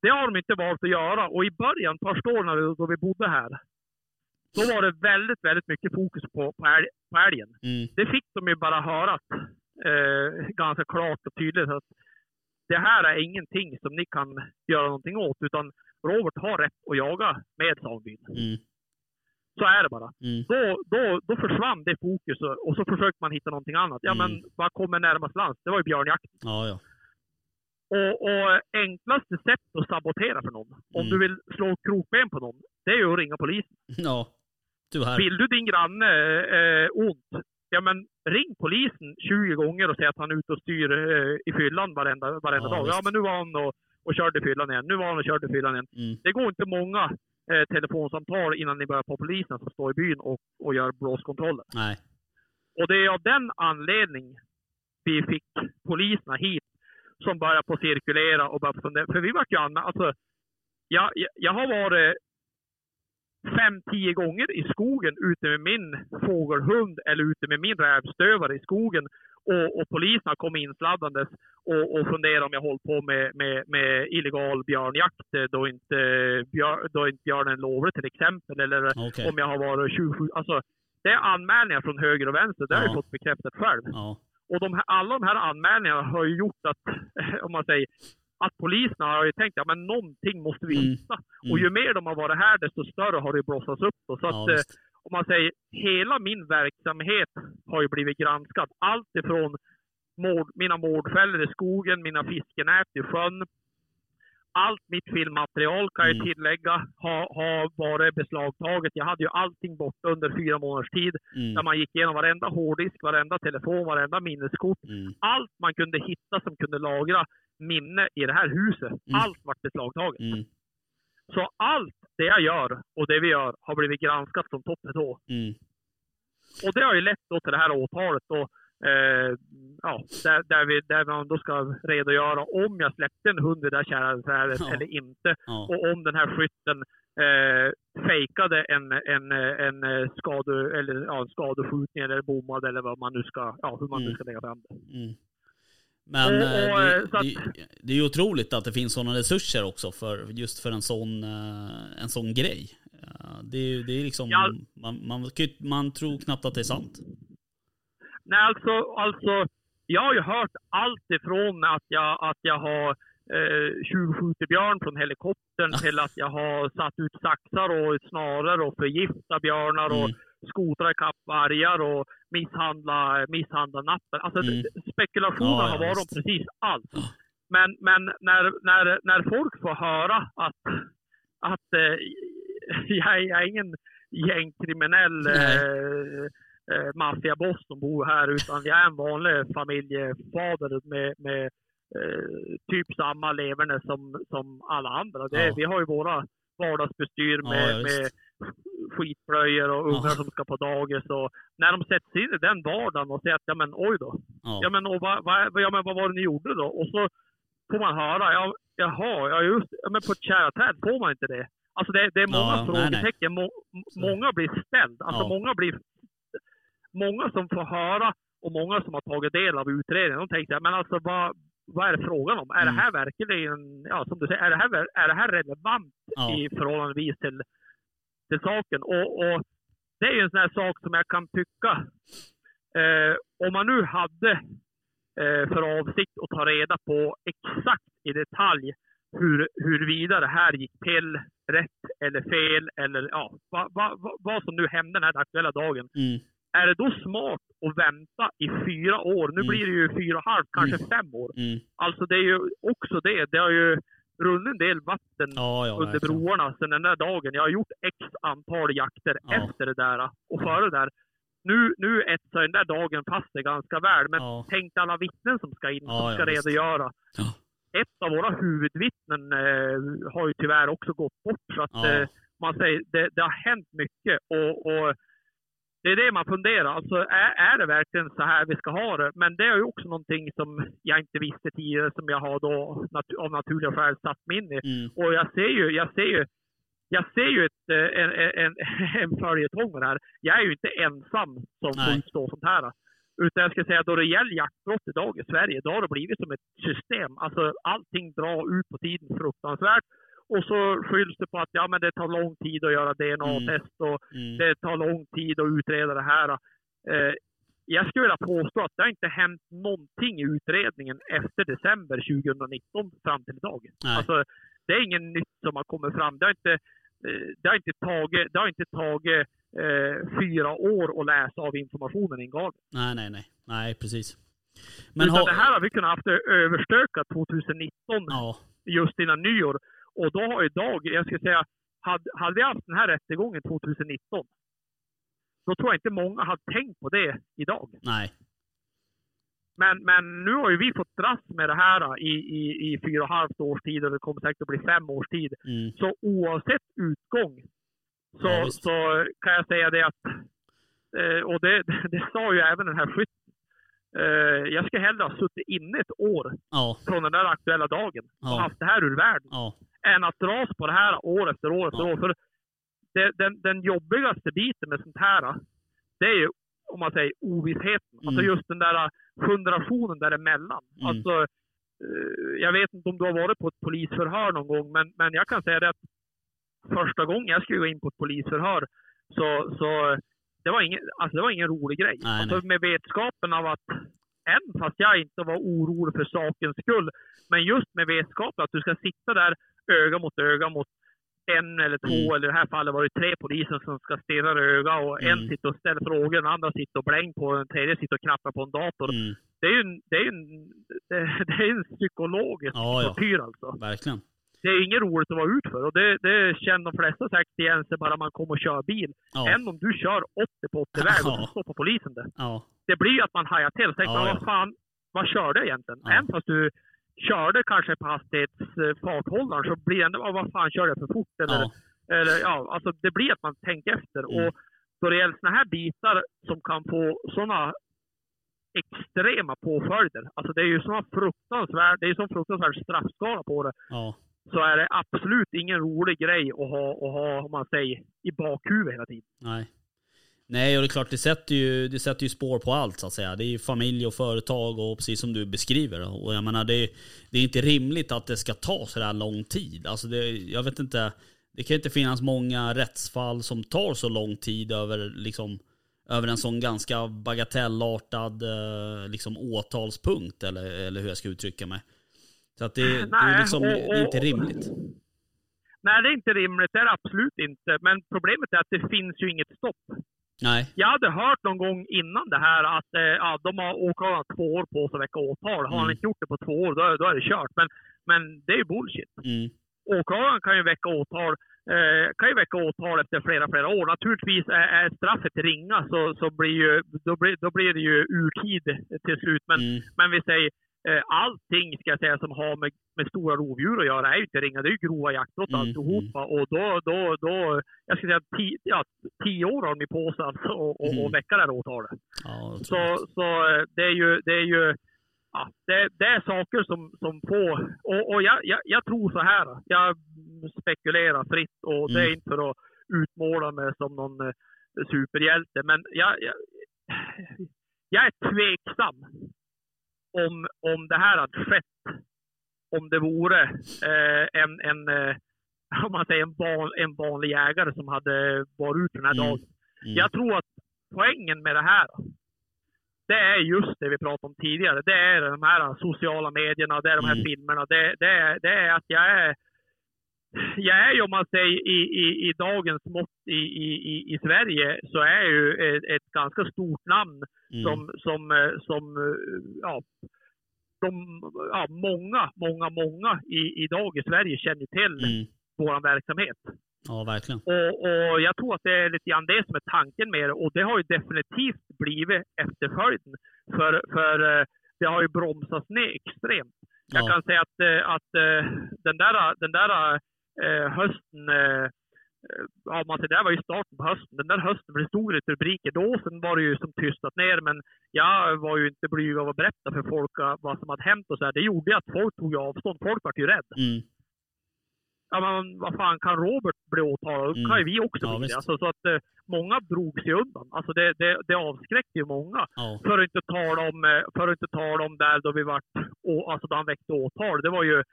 det har de inte valt att göra. Och i början, första åren då- vi bodde här, då var det väldigt, väldigt mycket fokus på, på, älg, på älgen. Mm. Det fick de ju bara höra eh, ganska klart och tydligt att det här är ingenting som ni kan göra någonting åt, utan Robert har rätt att jaga med samebyn. Mm. Så är det bara. Mm. Då, då, då försvann det fokus och, så försökte man hitta någonting annat. Ja, Mm. men vad kommer närmast lands? Det var ju björnjakten. Ja, ja. Och, och enklaste sätt att sabotera för någon, om Mm. du vill slå krokben på någon, det är ju att ringa polisen. Ja. Tyvärr. Vill du din granne eh, ont, ja men ring polisen 20 gånger och säg att han är ute och styr eh, i fyllan varenda, varenda Ja, dag. Ja visst. men nu var han och, och körde fyllan igen. Nu var han och körde fyllan igen. Mm. Det går inte många eh, telefonsamtal innan ni börjar på polisen som står i byn och, och gör blåskontroller. Nej. Och det är av den anledningen vi fick poliserna hit som började på cirkulera och började fundera. För vi var ju anmälda. Alltså, jag, jag, jag har varit fem, tio gånger i skogen ute med min fågelhund eller ute med min rävstövare i skogen. Och, och poliserna kom insladdandes och, och funderade om jag håller på med, med, med illegal björnjakt eh, då inte, björ, då inte björnen lovlig till exempel. Eller Okej. om jag har varit tjuvskjuten. Alltså, det är anmälningar från höger och vänster. Det har jag Ja. fått bekräftat själv. Ja. Och de alla de här anmälningarna har ju gjort att, om man säger, att poliserna har ju tänkt att men någonting måste vi Mm. hitta. Mm. Och ju mer de har varit här, desto större har det blossats upp. Då. Så Ja, att, eh, visst. om man säger, hela min verksamhet har ju blivit granskad. Allt ifrån mård, mina mårdfällor i skogen, mina fiskenät i sjön. Allt mitt filmmaterial kan jag Mm. tillägga har ha varit beslagtaget. Jag hade ju allting borta under fyra månaders tid. Där Mm. man gick igenom varenda hårddisk, varenda telefon, varenda minneskort. Mm. Allt man kunde hitta som kunde lagra minne i det här huset. Mm. Allt vart beslagtaget. Mm. Så allt det jag gör och det vi gör har blivit granskat från topp till tå. Mm. Och det har ju lett då till det här åtalet då. Eh, ja, där, där, vi, där man då ska redogöra om jag släppte en hund i det där kärrträdet Ja. eller inte. Ja. Och om den här skytten eh, fejkade en, en, en, eh, skade, eller, ja, en skadeskjutning eller bommad eller vad man nu ska, ja, hur man nu Mm. ska lägga fram det. Mm. Men Och- eh, och, det, eh, att- det, det är ju otroligt att det finns sådana resurser också för just för en sån, en sån grej. Det är, det är liksom, Ja. man, man, man tror knappt att det är sant. Nej, alltså, alltså, jag har ju hört allt ifrån att jag, att jag har eh, tjuvskjutit björn från helikoptern till att jag har satt ut saxar och snaror och förgiftat björnar och Mm. skotrar ikapp vargar och misshandla, misshandla nappen. Alltså Mm. spekulationer Ja, har varit om precis allt. Ja. Men, men när, när, när folk får höra att, att eh, jag, jag är ingen gängkriminell eh, eh, maffiaboss som bor här, utan jag är en vanlig familjefader med, med eh, typ samma leverne som, som alla andra. Det, Ja. Vi har ju våra vardagsbestyr med, ja, med skitblöjor och ungar Ja. som ska på dagis. Och när de sätts in i den vardagen och säger att ja men oj då, Ja. ja men, och vad, vad, ja, men vad var det ni gjorde då? Och så får man höra, ja, jaha, ja just ja, men på ett tjäraträd får man inte det. Alltså det, det är många Ja, frågetecken. Må, många blir ställd. Alltså många blir... Många som får höra och många som har tagit del av utredningen, de tänker men alltså vad, vad är det frågan om? Är Mm. det här verkligen, ja som du säger, är det här, är det här relevant Ja. i förhållandevis till, till saken? Och, och det är ju en sån här sak som jag kan tycka, eh, om man nu hade eh, för avsikt att ta reda på exakt i detalj hur, huruvida det här gick till rätt eller fel eller ja, vad, vad, vad- vad som nu hände den här aktuella dagen. Mm. Är det då smart att vänta i fyra år? Nu Mm. blir det ju fyra och halvt, kanske fem år. Mm. Alltså det är ju också det. Det har ju runnit en del vatten Ja, ja, under verkligen. broarna sedan den där dagen. Jag har gjort x antal jakter Ja. efter det där och före det där. Nu, nu etsar den där dagen fast det ganska väl. Men Ja. tänk alla vittnen som ska in, Ja, som ja, ska visst. redogöra. Ja. Ett av våra huvudvittnen eh, har ju tyvärr också gått bort. Så att, Ja. eh, man säger, det, det har hänt mycket. Och, och det är det man funderar. Alltså, är, är det verkligen så här vi ska ha det? Men det är ju också någonting som jag inte visste tidigare, som jag har då nat- av naturliga skäl satt mig in i. Mm. Och jag ser ju, jag ser ju, jag ser ju ett, eh, en, en, en följetong med det här. Jag är ju inte ensam som får Nej. utstå sånt här. Utan jag ska säga, då det gäller jaktbrott idag i Sverige, då har det blivit som ett system. Alltså allting drar ut på tiden fruktansvärt. Och så skylls det på att ja, men det tar lång tid att göra DNA-test och Mm. det tar lång tid att utreda det här. Eh, jag skulle vilja påstå att det har inte hänt någonting i utredningen efter december 2019 fram till idag. Nej. Alltså, det är ingen nytt som har kommit fram. Det har inte, eh, det har inte tagit, det har inte tagit eh, fyra år att läsa av informationen i en gal. Nej, nej, nej. Nej, precis. Men har... det här har vi kunnat haft överstökat 2019 Ja, just innan nyår. Och då har idag, jag ska säga, hade, hade vi haft den här rättegången 2019, då tror jag inte många hade tänkt på det idag. nej. Men, men nu har ju vi fått dras med det här i, i, i fyra och halvt års tid och det kommer säkert att bli fem års tid. Mm. Så oavsett utgång så, Ja, så kan jag säga det att, eh, och det, det sa ju även den här skytten, eh, jag ska hellre ha suttit inne ett år Ja, från den där aktuella dagen och Ja. haft det här ur världen ja. Än att dras på det här år efter år efter år. För det, den, den jobbigaste biten med sånt här, det är ju om man säger ovissheten. Alltså Mm. just den där generationen däremellan. Mm. Alltså, eh, jag vet inte om du har varit på ett polisförhör någon gång, men, men jag kan säga det att första gången jag skulle gå in på ett polisförhör så, så det, var ingen, alltså det var ingen rolig grej. Nej, alltså med vetskapen av att, än fast jag inte var orolig för sakens skull, men just med vetskapen att du ska sitta där öga mot öga mot en eller två, Mm. eller i det här fallet var det tre poliser som ska stirra öga och en Mm. sitter och ställer frågor, den andra sitter och bläng på, den tredje sitter och knappar på en dator. Mm. det är ju en, det är en, det, är en psykologisk Ja, ja. tortyr alltså. Verkligen. Det är inget roligt att vara ut för och det, det känner de flesta säkert igen sig bara man kommer och kör bil. Ja. Än om du kör 80 på 80 väg och Ja. så stoppar polisen det. Ja. Det blir ju att man hajar till och tänker, Ja, "Men ja. vad fan, vad körde jag egentligen? Ja. Även fast du körde kanske på hastighetsfarthållaren så blir det ändå, "Ja, vad fan körde jag för fort? Eller, Ja. eller ja, alltså det blir att man tänker efter. Mm. Och då det gäller såna här bitar som kan få sådana extrema påföljder. Alltså det är ju såna fruktansvärd, det är ju sån fruktansvärd straffskala på det. Ja. Så är det absolut ingen rolig grej att ha, att ha om man säger, i bakhuvudet hela tiden. Nej. Nej, och det är klart, det sätter, ju, det sätter ju spår på allt så att säga. Det är ju familj och företag och precis som du beskriver. Och jag menar, det, är- det är inte rimligt att det ska ta så här lång tid. Alltså det, jag vet inte, det kan inte finnas många rättsfall som tar så lång tid över, liksom, över en sån ganska bagatellartad eh, liksom, åtalspunkt, eller, eller hur jag ska uttrycka mig. Så att det, det är Nej, liksom och- det är inte och- rimligt. Nej, det är inte rimligt. Det är det absolut inte. Men problemet är att det finns ju inget stopp. Nej. Jag hade hört någon gång innan det här att eh, ja, de har åklagaren två år på sig att väcka åtal. Har han Mm. inte gjort det på två år, då, är- då är det kört. Men, men det är ju bullshit. Mm. Åklagaren kan ju väcka åtal eh, kan ju väcka åtal efter flera, flera år. Naturligtvis är, är straffet ringa så, så blir ju, då, blir, då blir det ju urtid till slut. Men, Mm. men vi säger allting ska jag säga som har med, med stora rovdjur att göra är ju inte ringa. Det är ju grova jaktbrott Mm, alltihopa. Och då, då, då, jag ska säga tio, ja, tio år har de på sig alltså och, och, Mm. och väcka det här åtalet. Ja, Så, det. så eh, det är ju, det är ju ja, det, det är saker som, som får... Och, och jag, jag, jag tror så här. Jag spekulerar fritt och det är Mm. inte för att utmåla mig som någon eh, superhjälte. Men jag, jag, jag är tveksam om, om det här hade skett. Om det vore eh, en, en, eh, om man säger en, van, en vanlig jägare som hade varit ut den här Mm. dagen. Mm. Jag tror att poängen med det här, det är just det vi pratade om tidigare. Det är de här sociala medierna, det är de här Mm. filmerna. Det, det, det är att jag är, jag är ju om man säger i, i, i dagens mått i, i, i, Sverige så är jag ju ett, ett ganska stort namn Mm. som, som, eh, som eh, ja, de, ja, många, många, många i, idag i Sverige känner till Mm. vår verksamhet. Ja, verkligen. Och, och jag tror att det är lite grann det som är tanken med det. Och det har ju definitivt blivit efterföljden. För, för eh, det har ju bromsats ner extremt. Jag Ja. kan säga att, att den där, den där hösten, eh, eh, ja, man säger, det var ju starten på hösten. Den där hösten blev det stor rubriker då. Sen var det ju som tystat ner. Men jag var ju inte blyg av att berätta för folk eh, vad som hade hänt och så här. Det gjorde att folk tog avstånd. Folk var ju rädda Mm. ja men vad fan kan Robert bli åtalad? Mm. kan ju vi också Ja, bli. Alltså, så att eh, många drog sig undan. Alltså det, det, det avskräckte ju många. Ja. För att inte tala om, eh, för att inte tala om där då vi vart, alltså då han väckte åtal. Det var ju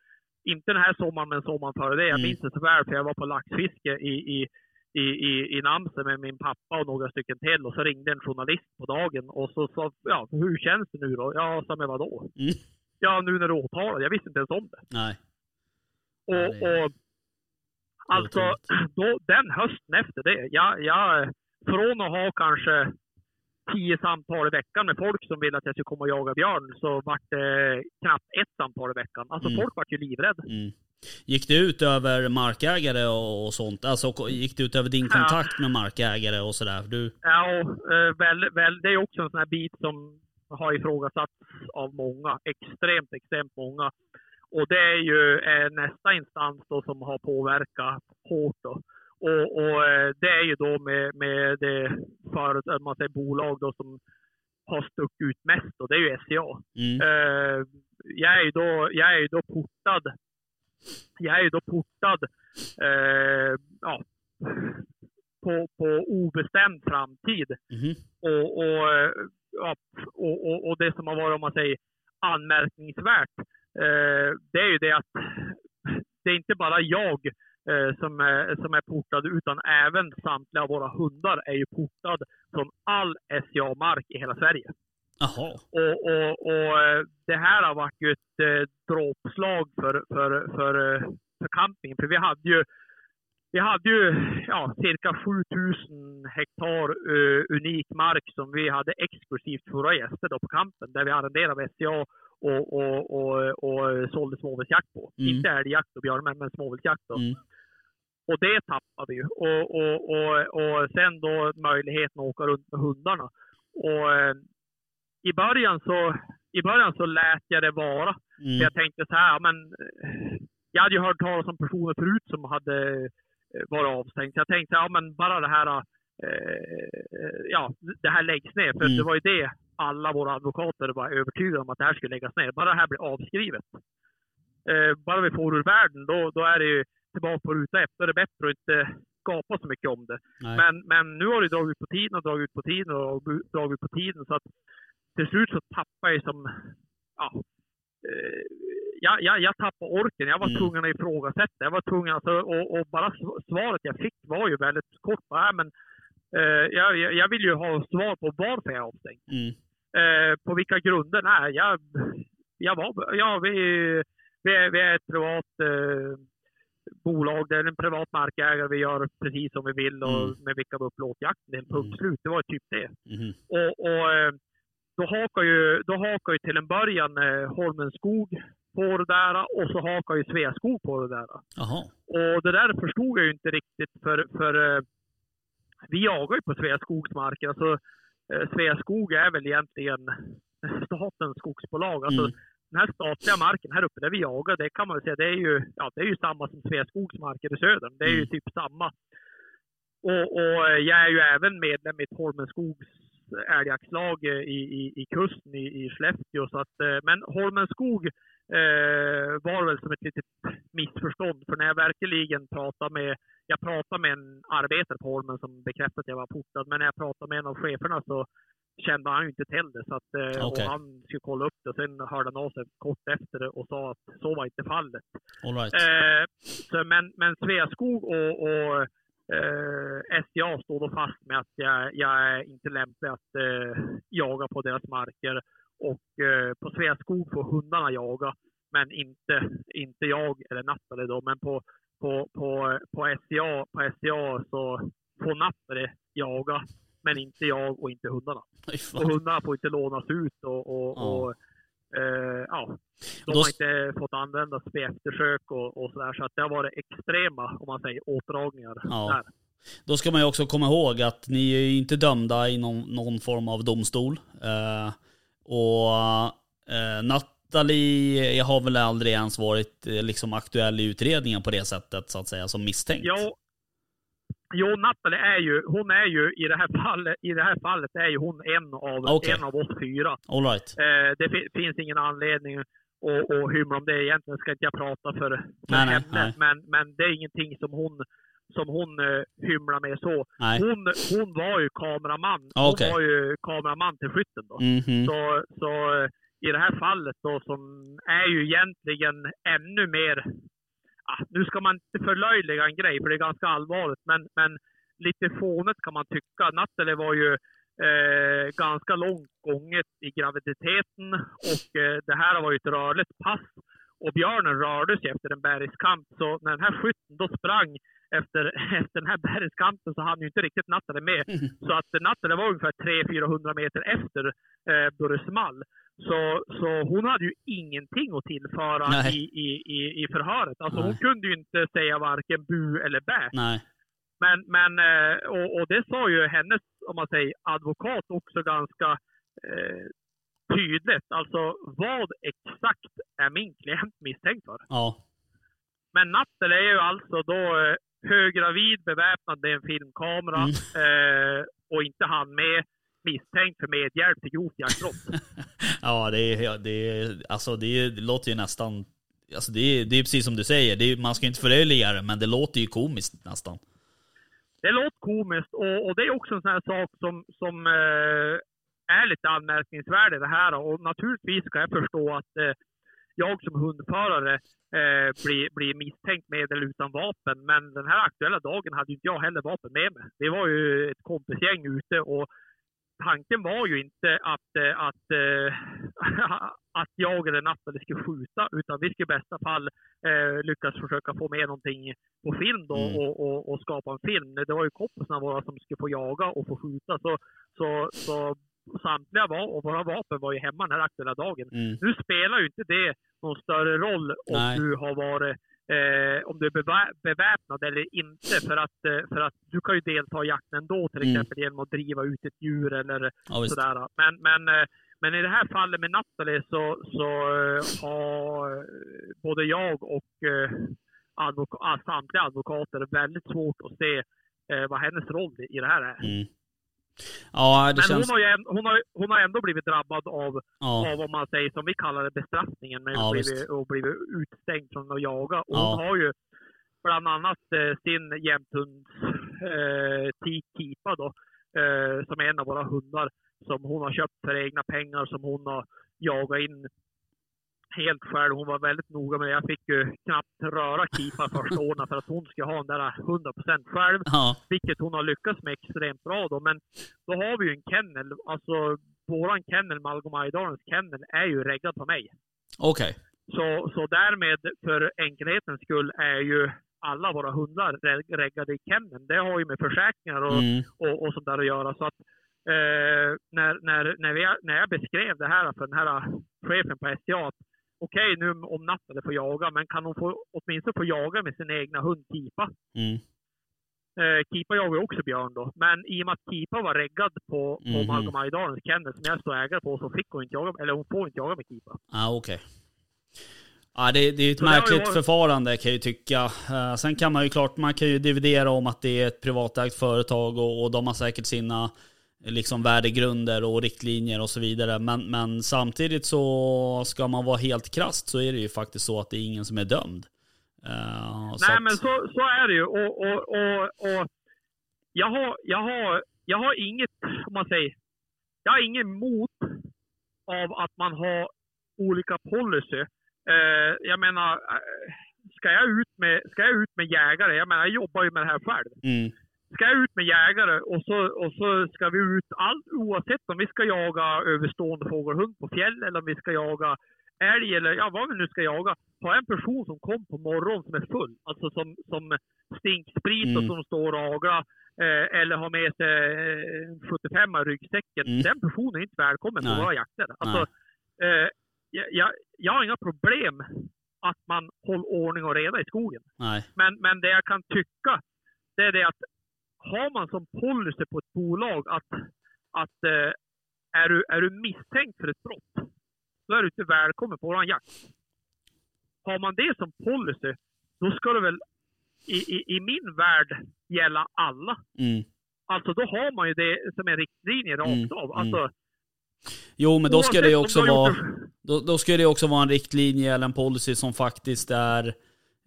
inte den här sommaren men sommaren före det. Jag Mm. minns det så väl för jag var på laxfiske i, i i, i, i Namse med min pappa och några stycken till och så ringde en journalist på dagen och så sa ja, hur känns det nu då? Ja, sa men vadå? Mm. Ja, nu när du åtalad. Jag visste inte ens om det. Nej. Och, och alltså, då, den hösten efter det, jag, jag, från att ha kanske tio samtal i veckan med folk som ville att jag skulle komma och jaga björn, så vart det knappt ett samtal i veckan. Alltså Mm. folk vart ju livrädda. Mm. Gick det ut över markägare och, och sånt? Alltså gick det ut över din Ja. kontakt med markägare och sådär? Du, Ja, och, eh, väl, väl, det är också en sån här bit som har ifrågasatts av många. Extremt, extremt många. Och det är ju eh, nästa instans då som har påverkat hårt. Då. Och, och eh, det är ju då med, med det företag, man säger bolag då som har stuckit ut mest och det är ju SCA. mm. Eh, jag, är ju då, jag är ju då portad. Jag är ju då portad eh, ja, på, på obestämd framtid. Mhm. Och, och, ja, och, och, och det som har varit, om man säger, anmärkningsvärt, eh, det är ju det att det är inte bara jag som, är, som är portad, utan även samtliga av våra hundar är ju portad från all SCA-mark i hela Sverige. Jaha. Och, och, och eh, det här har varit ju ett eh, dråpslag för, för, för, eh, för campingen. För vi hade ju, vi hade ju ja, cirka 7000 hektar eh, unik mark som vi hade exklusivt för våra gäster då på kampen, där vi arrenderade SCA och, och, och, och sålde småviltsjakt på. Mm. Inte älgjakt och björn, men småviltsjakt. Mm. Och det tappade vi ju. Och, och, och, och sen då möjligheten att åka runt med hundarna. Och eh, i början så, i början så lät jag det vara. Mm. jag tänkte så här, men eh, jag hade ju hört talas om personer förut som hade eh, varit avstängd. Så jag tänkte, ja men bara det här, eh, ja, det här läggs ner. För Mm. det var ju det alla våra advokater var övertygade om att det här skulle läggas ner. Bara det här blir avskrivet. Eh, bara vi får ur världen, då, då är det ju tillbaka på ruta ett. Då är det bättre att inte skapa så mycket om det. Nej. Men, men nu har det dragit ut på tiden och dragit ut på tiden och dragit ut på tiden. Så att till slut så tappar jag som, ja, eh, jag, jag, jag tappade orken. Jag var Mm. tvungen att ifrågasätta. Jag var tvungen, alltså, och, och bara sv- svaret jag fick var ju väldigt kort. Bara, "Nej, men, eh, jag, jag- jag vill ju ha svar på varför jag är avstängd. Mm. Eh, på vilka grunder? Nej, jag, jag var, ja, vi, vi, är, vi är ett privat eh, bolag, det är en privat markägare, vi gör precis som vi vill och Mm. med vilka vi upplåter jakten. Det är en punkt Mm. slut. Det var typ det. Mhm. Och, och eh, då hakar ju, då hakar ju till en början eh, Holmens skog på det där och så hakar ju Sveaskog på det där. Jaha. Och det där förstod jag ju inte riktigt för, för eh, vi jagar ju på Sveaskogs marker. Alltså, Sveaskog är väl egentligen statens skogsbolag. Alltså, Mm. Den här statliga marken här uppe där vi jagar, det kan man säga, det är ju, ja, det är ju samma som Sveaskogs marker i södern. Det är ju Mm. typ samma. Och, och jag är ju även medlem i ett Holmenskogs älgjaktslag i, i, i kusten i, i Skellefteå. Så att, eh, men Holmenskog eh, var väl som ett litet missförstånd. För när jag verkligen pratade med, jag pratade med en arbetare på Holmen som bekräftade att jag var portad. Men när jag pratade med en av cheferna så kände han ju inte till det. Så att, eh, Okej. och han skulle kolla upp det. Sen hörde han av sig kort efter och sa att så var inte fallet. All right. Eh, så, men, men Sveaskog och, och eh, SCA står då fast med att jag, jag är inte lämplig att eh, jaga på deras marker. Och eh, på Sveaskog får hundarna jaga, men inte, inte jag eller Nathalie då. Men på, på, på, på, SCA, på SCA så får Nathalie jaga, men inte jag och inte hundarna. Och hundarna får inte lånas ut och, och, Ja. och eh, ja, de har inte fått användas vid eftersök och, och sådär. Så att det har varit extrema, om man säger, åtdragningar Ja. där. Då ska man ju också komma ihåg att ni är ju inte dömda i någon, någon form av domstol. Eh, och eh, Nathalie har väl aldrig ens varit eh, liksom aktuell i utredningen på det sättet så att säga som misstänkt. Jo, jo, Nathalie är ju, hon är ju i det här fallet, i det här fallet är ju hon en av, Okej. en av oss fyra. All right. Eh, det fi- finns ingen anledning att, att hymla om det. Egentligen ska inte jag prata för, för Nej, henne, nej. Men, men det är ingenting som hon, som hon eh, hymlar med så. Nej. Hon, hon var ju kameraman. Ah, okej. Hon var ju kameraman till skytten då. Mhm. Så, så eh, i det här fallet då som är ju egentligen ännu mer, ah, nu ska man inte förlöjliga en grej för det är ganska allvarligt, men, men lite fånigt kan man tycka. Nathalie var ju eh, ganska långt gånget i graviditeten och eh, det här var ju ett rörligt pass. Och björnen rörde sig efter en bergskamp, så när den här skytten då sprang efter, efter den här bergskampen så hann ju inte riktigt Nathalie med. Så att Nathalie var ungefär 300-400 meter efter eh, då det small. Så, så hon hade ju ingenting att tillföra Nej. i, i, i, i förhöret. Alltså hon Nej. kunde ju inte säga varken bu eller bä. Nej. Men, men eh, och, och det sa ju hennes, om man säger, advokat också ganska eh, tydligt. Alltså vad exakt är min klient misstänkt för? Ja. Men Nathalie är ju alltså då eh, höggravid, beväpnad med en filmkamera Mm. eh, och inte han med misstänkt för medhjälp till grovt jaktbrott. ja, det är, det är, alltså det, är, det låter ju nästan, alltså det är, det är precis som du säger, det är, man ska inte förlöjliga det, men det låter ju komiskt nästan. det låter komiskt och, och det är också en sån här sak som, som eh, är lite anmärkningsvärd i det här. Och naturligtvis ska jag förstå att eh, jag som hundförare eh, blir, blir misstänkt med eller utan vapen. Men den här aktuella dagen hade inte jag heller vapen med mig. Vi var ju ett kompisgäng ute och tanken var ju inte att, eh, att, eh, att jag eller Nathalie skulle skjuta, utan vi skulle i bästa fall eh, lyckas försöka få med någonting på film då Mm. och, och, och skapa en film. Det var ju kompisarna våra som skulle få jaga och få skjuta, så, så, så samtliga var, och våra vapen var ju hemma den här aktuella dagen. Mm. Nu spelar ju inte det någon större roll om Nej. du har varit eh, om du är bevä- beväpnad eller inte. För att, eh, för att du kan ju delta i jakten ändå, till Mm. exempel genom att driva ut ett djur eller Ja, sådär. Men, men, eh, men i det här fallet med Nathalie så, så eh, har både jag och advoka- samtliga advokater väldigt svårt att se eh, vad hennes roll i det här är. Mm. Ja, det Men känns... hon har, ju, hon, har, hon har ändå blivit drabbad av Ja, av vad man säger som vi kallar det bestraffningen med Ja, blivit, och blivit utstängd från att jaga. Och Ja. hon har ju bland annat eh, sin jämthunds eh, Tikipa då, eh, som är en av våra hundar som hon har köpt för egna pengar som hon har jagat in helt själv. Hon var väldigt noga med det. Jag fick ju knappt röra Kipa första åren för att hon ska ha den där 100% själv ja, vilket hon har lyckats med extremt bra då. Men då har vi ju en kennel, alltså våran kennel, Malgomajdarens kennel, är ju reggad på mig. okej. Så, så därmed, för enkelhetens skull, är ju alla våra hundar reg- reggade i kenneln. Det har ju med försäkringar och, Mm. och, och sånt där att göra. Så att, eh, när, när, när, vi, när jag beskrev det här för den här chefen på SCA, att okej nu om natten får jaga, men kan hon få, åtminstone få jaga med sin egna hund Kipa? Mm. Eh, Kipa jagar också björn då. Men i och med att Kipa var reggad på, på Mhm. Malgomajdarens kennel som jag står ägare på så fick hon inte jaga, eller hon får inte jaga med Kipa. Ja, okej. Ja, det, det är ett Så märkligt varit- förfarande kan jag ju tycka. Eh, sen kan man ju klart, man kan ju dividera om att det är ett privatägt företag och, och de har säkert sina liksom värdegrunder och riktlinjer och så vidare. Men, men samtidigt så ska man vara helt krasst så är det ju faktiskt så att det är ingen som är dömd. Så Nej att- men så, så är det ju. Och, och, och, och jag, har, jag, har, jag har inget, om man säger, jag har ingen emot av att man har olika policy. Eh, jag menar, eh, ska jag, ut med, ska jag ut med jägare, jag menar jag jobbar ju med det här själv. Mm, ska jag ut med jägare och så, och så ska vi ut, all, oavsett om vi ska jaga överstående fågelhund på fjäll eller om vi ska jaga älg eller ja, vad vi nu ska jaga. Ha en person som kom på morgonen som är full, alltså som, som stinksprit och Mm. som står och aglar eh, eller har med sig eh, en 75 i ryggsäcken. Mm. Den personen är inte välkommen på Nej. våra jakter. Alltså, eh, jag, jag, jag har inga problem att man håller ordning och reda i skogen. nej. Men, men det jag kan tycka, det är det att har man som policy på ett bolag att, att eh, är, du, är du misstänkt för ett brott, då är du inte välkommen på våran jakt. Har man det som policy, då ska det väl i, i, i min värld gälla alla. Mm. Alltså då har man ju det som en riktlinje rakt Mm, av. mm. Alltså, Jo, men då ska det ju också vara... Då, då ska det också vara en riktlinje eller en policy som faktiskt är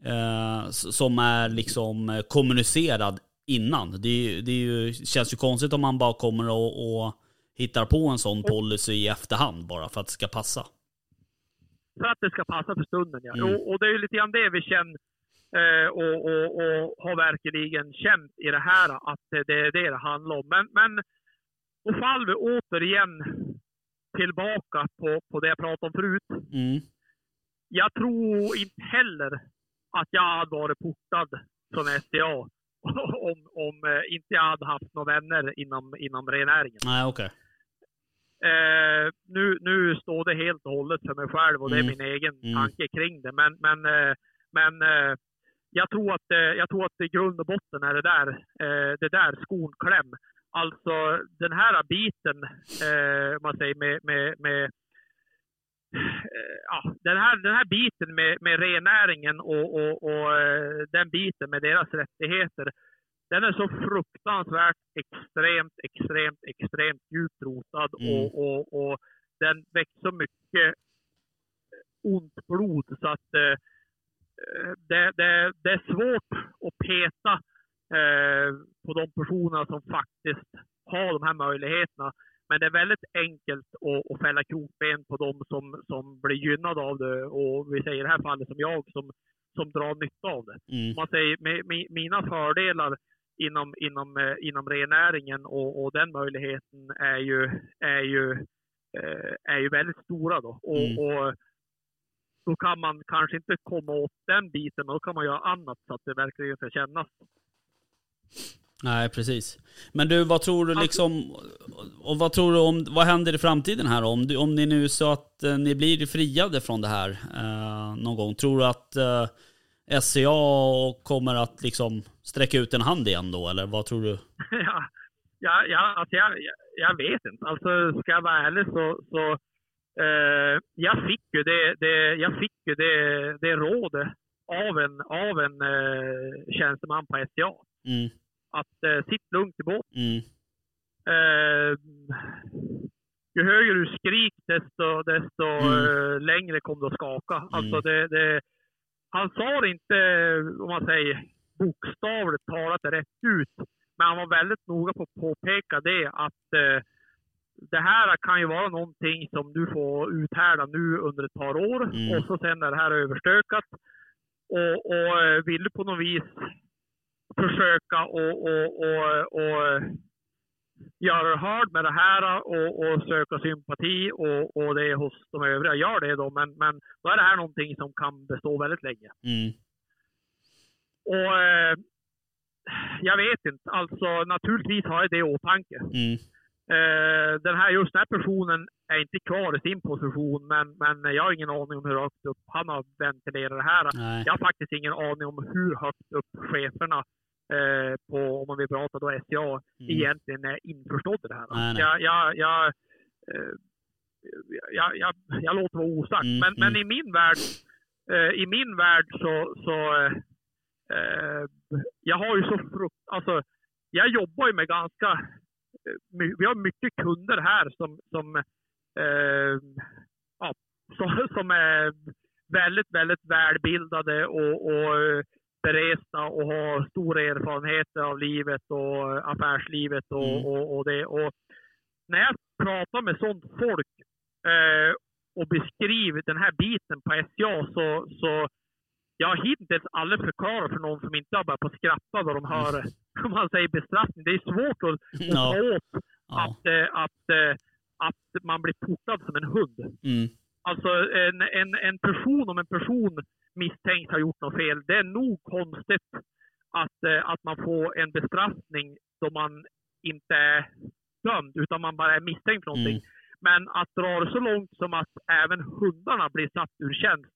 eh, som är liksom eh, kommunicerad innan. Det, det ju, känns ju konstigt om man bara kommer och, och hittar på en sån policy i efterhand bara för att det ska passa. För att det ska passa för stunden ja. Mm. Och, och det är ju lite grann det vi känner eh, och, och, och har verkligen känt i det här att det det är det det handlar om. Men, men då faller vi återigen tillbaka på, på det jag pratade om förut. Mm. Jag tror inte heller att jag hade varit portad från SCA om, om eh, inte jag hade haft några vänner inom, inom rennäringen. Nej, okej. Eh, nu, nu står det helt och hållet för mig själv och det är Mm. min egen Mm. tanke kring det. Men, men, eh, men eh, jag, tror att, eh, jag tror att i grund och botten är det där, eh, det där skon kläm. Alltså den här biten, man säger med, med, med ja, den, här, den här biten med, med rennäringen och, och, och eh, den biten med deras rättigheter, den är så fruktansvärt extremt, extremt, extremt djupt rotad Mm. och, och, och den väcker så mycket ont blod så att eh, eh, det, det, det är svårt att peta eh, på de personerna som faktiskt har de här möjligheterna. Men det är väldigt enkelt att, att fälla krokben på de som, som blir gynnade av det. Och vi säger i det här fallet som jag som, som drar nytta av det Mm. man säger, med, med, mina fördelar inom, inom, eh, inom rennäringen och, och den möjligheten är ju, är ju, eh, är ju väldigt stora då. Och, Mm. och då kan man kanske inte komma åt den biten, men då kan man göra annat så att det verkligen ska kännas. Nej, precis. Men du, vad tror du liksom, och vad tror du om, vad händer i framtiden här om, du, om ni nu så att eh, ni blir friade från det här eh, någon gång? Tror du att eh, SCA kommer att liksom sträcka ut en hand igen då, eller vad tror du? ja, ja, ja, alltså jag, jag, jag vet inte. Alltså ska jag vara ärlig så, så eh, jag fick ju det, det, jag fick ju det, det rådet av en, av en eh, tjänsteman på SCA. Mm, Att eh, sitt lugnt i båt. mm, Eh, ju högre du skrik desto, desto Mm. eh, längre kommer du att skaka. Alltså det, det, han sa det inte, om man säger bokstavligt talat rätt ut, men han var väldigt noga på att påpeka det att eh, det här kan ju vara någonting som du får uthärda nu under ett par år Mm. och så sen är det här överstökat. Och, och eh, vill du på något vis försöka och, och, och, och göra det hörd med det här och, och söka sympati och, och det hos de övriga, gör det då. Men, men då är det här någonting som kan bestå väldigt länge. mm, Och eh, jag vet inte, alltså naturligtvis har jag det i åtanke. mm, Eh, den här, just den här personen är inte kvar i sin position, men, men jag har ingen aning om hur högt upp han har ventilerat det här. nej, Jag har faktiskt ingen aning om hur högt upp cheferna eh, på, om man vill prata då SCA, mm, egentligen är införstådd i det här. Nej, nej. Jag, jag, jag, eh, jag, jag, jag låter vara osagt. Mm, men, men mm. i min värld, eh, i min värld så, så eh, jag har ju så frukt, alltså jag jobbar ju med ganska, vi har mycket kunder här som, som, ja, som, är väldigt, väldigt välbildade och, och beresta och har stora erfarenheter av livet och affärslivet och, Mm. och, och det. Och när jag pratar med sånt folk eh, och beskriver den här biten på SCA så, så jag har hittills aldrig förklarat för någon som inte har börjat på skratta då de hör, om man säger bestraffning. Det är svårt att, att ta åt att, eh, att, eh, att man blir portad som en hund. mm, Alltså en, en, en person, om en person misstänks ha gjort något fel, det är nog konstigt att, eh, att man får en bestraffning då man inte är dömd, utan man bara är misstänkt för någonting. mm, Men att dra det så långt som att även hundarna blir satt ur tjänst,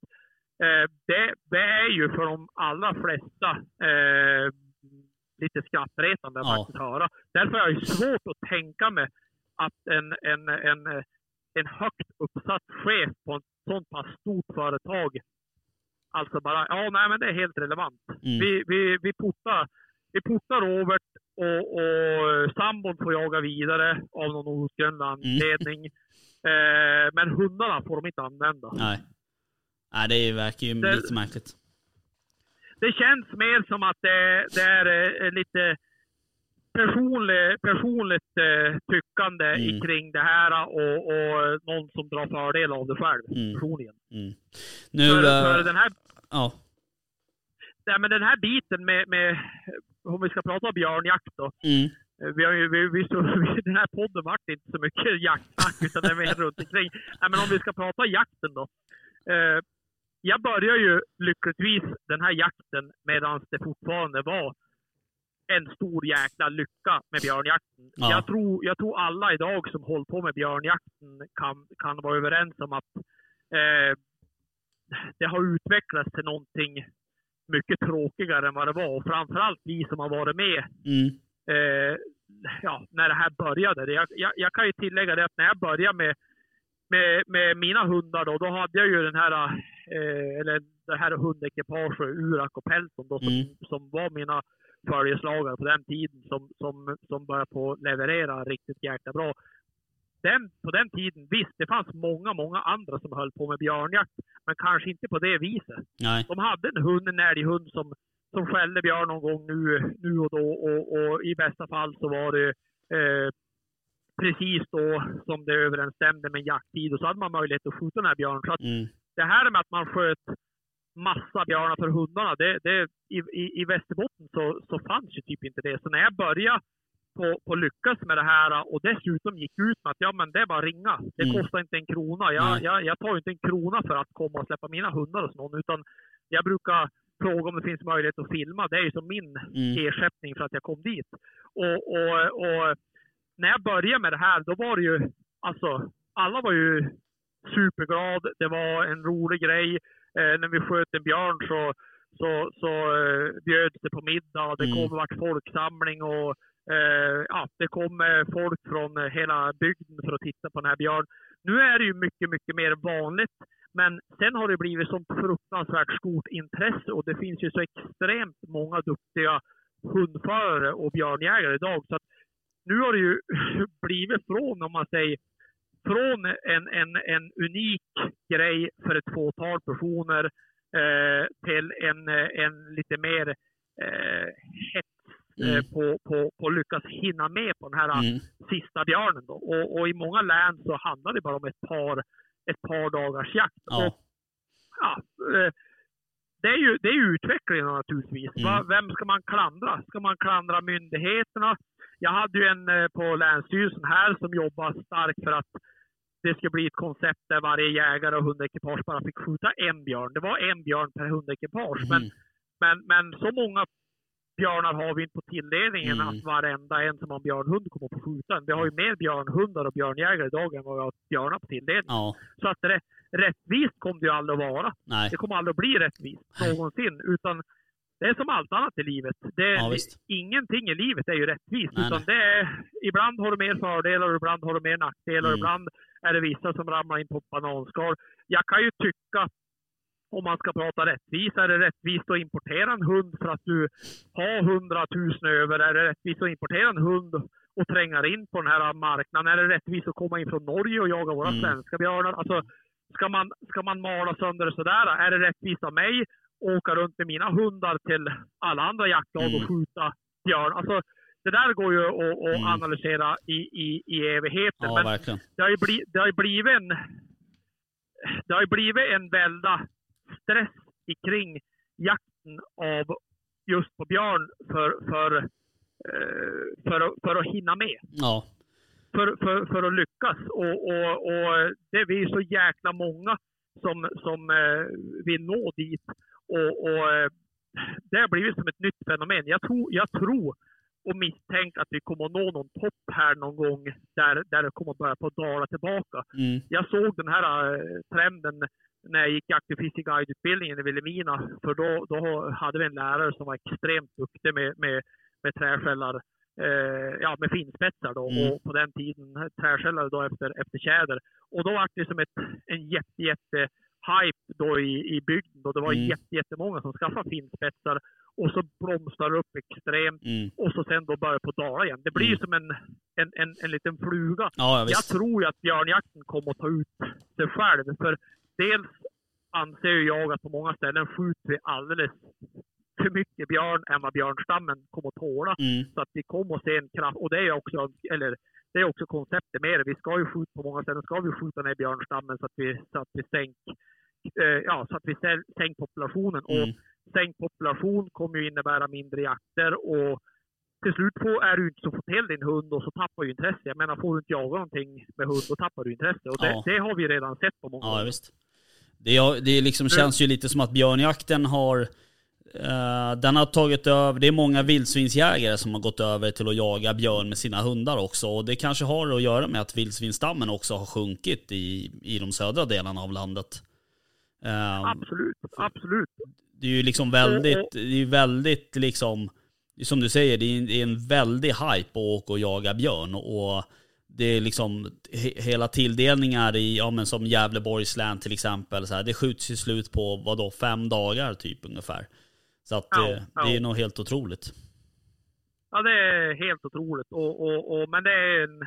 eh, det, det är ju för de allra flesta eh, lite skrattretande att Ja. faktiskt höra. Därför är det svårt att tänka mig att en, en, en, en högt uppsatt chef på ett sånt pass stort företag, alltså bara, ja nej men det är helt relevant. mm, Vi, vi, vi portar, vi portar Robert och, och sambon får jaga vidare av någon outgrundlig anledning. Eh, men hundarna får de inte använda. nej. Nej, det verkar ju Det- lite märkligt. Det känns mer som att det, det är eh, lite personlig, personligt eh, tyckande Mm. kring det här och, och någon som drar fördel av det själv Mm. personligen. Mm. Nu, För, eh, för den här ja, Nej, men den här biten med, med, om vi ska prata om björnjakt då. mm, Eh, Vi har ju, vi, vi, så, den här podden vart inte så mycket jaktsnack, utan det är mer runt omkring. Nej, men om vi ska prata jakten då. Eh, jag började ju lyckligtvis den här jakten medan det fortfarande var en stor jäkla lycka med björnjakten. Ja. Jag, tror, jag tror alla idag som håller på med björnjakten kan, kan vara överens om att eh, det har utvecklats till någonting mycket tråkigare än vad det var. Och framförallt vi som har varit med mm, eh, ja, när det här började. Jag, jag, jag kan ju tillägga det att när jag började med, med, med mina hundar då, då hade jag ju den här, eh, eller det här hundekipaget, Urak och Pelton då, som, Mm. som var mina följeslagare på den tiden som, som, som började på leverera riktigt jäkla bra. Den, på den tiden, visst, det fanns många, många andra som höll på med björnjakt, men kanske inte på det viset nej, de hade en hund, en älghund som, som skällde björn någon gång nu, nu och då. Och, och i bästa fall så var det eh, precis då som det överensstämde med jakttid. Och så hade man möjlighet att skjuta den här björnen. Så att mm, det här med att man sköt massa björnar för hundarna, det, det, i, i, i Västerbotten så, så fanns ju typ inte det. Så när jag började på, på lyckas med det här och dessutom gick ut med att ja, men det är bara att ringa. Det Mm. kostar inte en krona. Jag, jag, jag tar inte en krona för att komma och släppa mina hundar hos någon, utan jag brukar fråga om det finns möjlighet att filma. Det är ju som min Mm. ersättning för att jag kom dit. Och, och, och när jag började med det här, då var det ju, alltså, alla var ju superglad. Det var en rolig grej. Eh, när vi sköt en björn så, så, så eh, bjöds det på middag. Det Mm. kom vart folksamling och eh, ja, det kom eh, folk från eh, hela bygden för att titta på den här björn. Nu är det ju mycket, mycket mer vanligt. Men sen har det blivit sånt fruktansvärt stort intresse och det finns ju så extremt många duktiga hundförare och björnjägare idag. Så att nu har det ju blivit från, om man säger, från en, en, en unik grej för ett fåtal personer eh, till en, en lite mer eh, hets eh, Mm. på, på, på att lyckas hinna med på den här Mm. sista björnen. Då. Och, och i många län så handlar det bara om ett par, ett par dagars jakt. Ja. Och, ja, eh, det är ju det är utvecklingen naturligtvis. Mm. Vem ska man klandra? Ska man klandra myndigheterna? Jag hade ju en eh, på Länsstyrelsen här som jobbar starkt för att det ska bli ett koncept där varje jägare och hundekipage bara fick skjuta en björn. Det var en björn per hundekipage. Men, Mm. men, men så många björnar har vi inte på tilldelningen Mm. att varenda en som har en björnhund kommer att få skjuta. Vi har ju mer björnhundar och björnjägare idag än vad vi har björnar på tilldelningen. Ja. Så att det, rättvist kommer det ju aldrig att vara. Nej. Det kommer aldrig att bli rättvist någonsin. Utan det är som allt annat i livet. Det, Ja. Ingenting i livet är ju rättvist. Nej, utan nej. Det är, ibland har du mer fördelar och ibland har du mer nackdelar. Mm. Ibland är det vissa som ramlar in på bananskal. Jag kan ju tycka, om man ska prata rättvisa, är det rättvist att importera en hund för att du har hundratusen över? Är det rättvist att importera en hund och tränga in på den här marknaden? Är det rättvist att komma in från Norge och jaga våra Mm. svenska björnar? Alltså, ska man, ska man mala sönder det sådär? Är det rättvist av mig åka runt med mina hundar till alla andra jaktlag och Mm. skjuta björn? Alltså, det där går ju att, att Mm. analysera i, i, i evigheter. Ja, Men verkligen. det har ju, bli, det har ju blivit en det har ju blivit en välda stress kring jakten av just på björn för, för, eh, för, att- för att hinna med. Ja. För, för, för att lyckas. Och, och, och det är vi så jäkla många som, som eh, vill nå dit. Och, och eh, det har blivit som ett nytt fenomen. Jag tror, jag tror och misstänker att vi kommer att nå någon topp här någon gång där, där det kommer att börja på att dala tillbaka Mm. jag såg den här eh, trenden när jag gick jakt och fiskeguideutbildningen i Vilhelmina. För då, då hade vi en lärare som var extremt duktig med, med, med träskällar, eh, ja med finspetsar då. Mm. Och på den tiden träskällare då efter, efter tjäder. Och då var det som ett, en jätte, jätte hype då i, i bygden. Då det var Mm. jätte, jättemånga som skaffade finspetsar. Och så blomstrar det upp extremt. Mm. Och så sen då börjar på dala igen. Det blir Mm. som en, en, en, en liten fluga. Ja, ja, Jag visst. tror ju att björnjakten kommer att ta ut sig själv. För dels anser jag att på många ställen skjuter vi alldeles för mycket björn än vad björnstammen kommer att tåla. Mm. Så att vi kommer att se en kraft. Och det är också, eller det är också konceptet med det. Vi ska ju skjuta på många ställen ska vi skjuta ner björnstammen så att vi, så att vi sänk, eh, ja, så att vi säl- sänk populationen. Och Mm. sänkt population kommer ju innebära mindre jakter och till slut får, är du inte så få till din hund och så tappar du intresse. Jag menar, får du inte jaga någonting med hund, då tappar du intresse. Och det, Ja. det har vi redan sett på många Ja, visst. Det, det liksom, känns ju lite som att björnjakten har... eh, den har tagit över... Det är många vildsvinsjägare som har gått över till att jaga björn med sina hundar också. Och det kanske har att göra med att vildsvinsstammen också har sjunkit i, i de södra delarna av landet. Eh, Absolut, absolut. det är ju liksom väldigt, det är ju väldigt liksom, som du säger, det är en, det väldig hype att åka och jaga björn. Och det är liksom he, hela tilldelningar i, ja men som Gävleborgs län till exempel, så här, det skjuts ju slut på vadå, fem dagar typ ungefär. Så att Ja, eh, det ja. är nog helt otroligt. Ja, det är helt otroligt. Och, och, och, men det är en,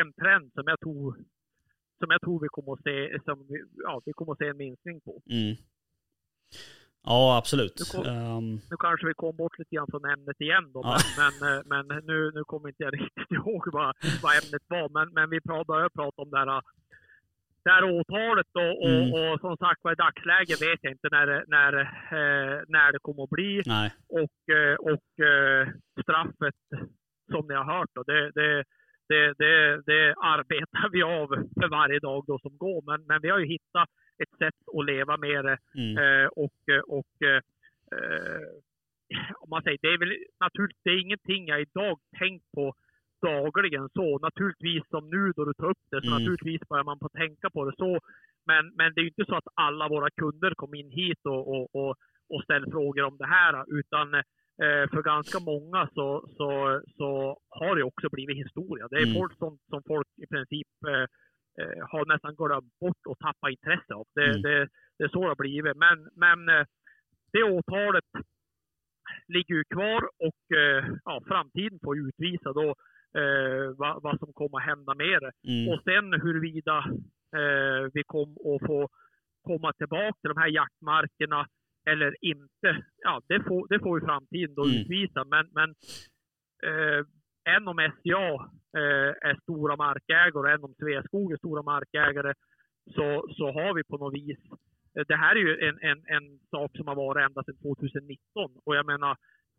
en trend som jag tror som jag tror vi kommer att se, som, vi- ja, vi kommer att se en minskning på. Mm. Ja, absolut. Nu kom- Ehm, Nu kanske vi kom bort lite grann från ämnet igen då, Ja. men, men, eh, men nu, nu kommer inte jag riktigt ihåg vad, vad ämnet var. Men, men vi började prata om det här, det här åtalet då, och, Mm. och som sagt var i dagsläget vet jag inte när, när, eh, när det kommer att bli. nej. Och, eh, och eh, straffet som ni har hört. Då. Det, det, det, det, det arbetar vi av för varje dag då som går. Men, men vi har ju hittat ett sätt att leva med det. Mm. Eh, och och eh, om man säger, det är väl naturligt, det är ingenting jag idag tänkt på dagligen så. Naturligtvis som nu då du tar upp det, så Mm. naturligtvis börjar man på tänka på det så. Men, men det är ju inte så att alla våra kunder kommer in hit och, och, och, och ställer frågor om det här. Utan för ganska många så, så, så har det också blivit historia. Det är Mm. folk som, som folk i princip eh, eh, har nästan glömt bort och tappat intresse av. Det, Mm. det, det är så det har blivit. Men, men eh, det åtalet ligger ju kvar och eh, ja, framtiden får utvisa då eh, vad, vad som kommer att hända med det. Mm. Och sen huruvida eh, vi kommer att få komma tillbaka till de här jaktmarkerna eller inte, ja, det får, det får ju framtiden då Mm. utvisa. Men, men eh, än om SCA eh, är stora markägare och än om Sveaskog är stora markägare så, så har vi på något vis eh, det här är ju en, en, en sak som har varit ända sedan 2019 och jag menar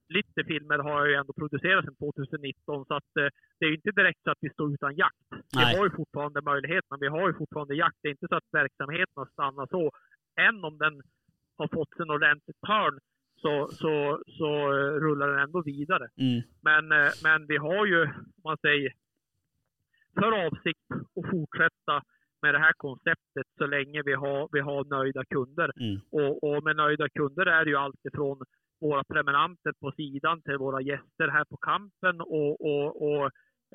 lite filmer har jag ju ändå producerat sedan 2019 så att eh, det är ju inte direkt så att vi står utan jakt. Nej. Vi har ju fortfarande möjligheterna, vi har ju fortfarande jakt. Det är inte så att verksamheten har stannat så. Än om den har fått en ordentlig törn så, så, så eh, rullar den ändå vidare. Mm. Men, eh, men vi har ju, om man säger, för avsikt att fortsätta med det här konceptet så länge vi har, vi har nöjda kunder. Mm. Och, och med nöjda kunder är det ju allt ifrån våra prenumeranter på sidan till våra gäster här på kampen och, och, och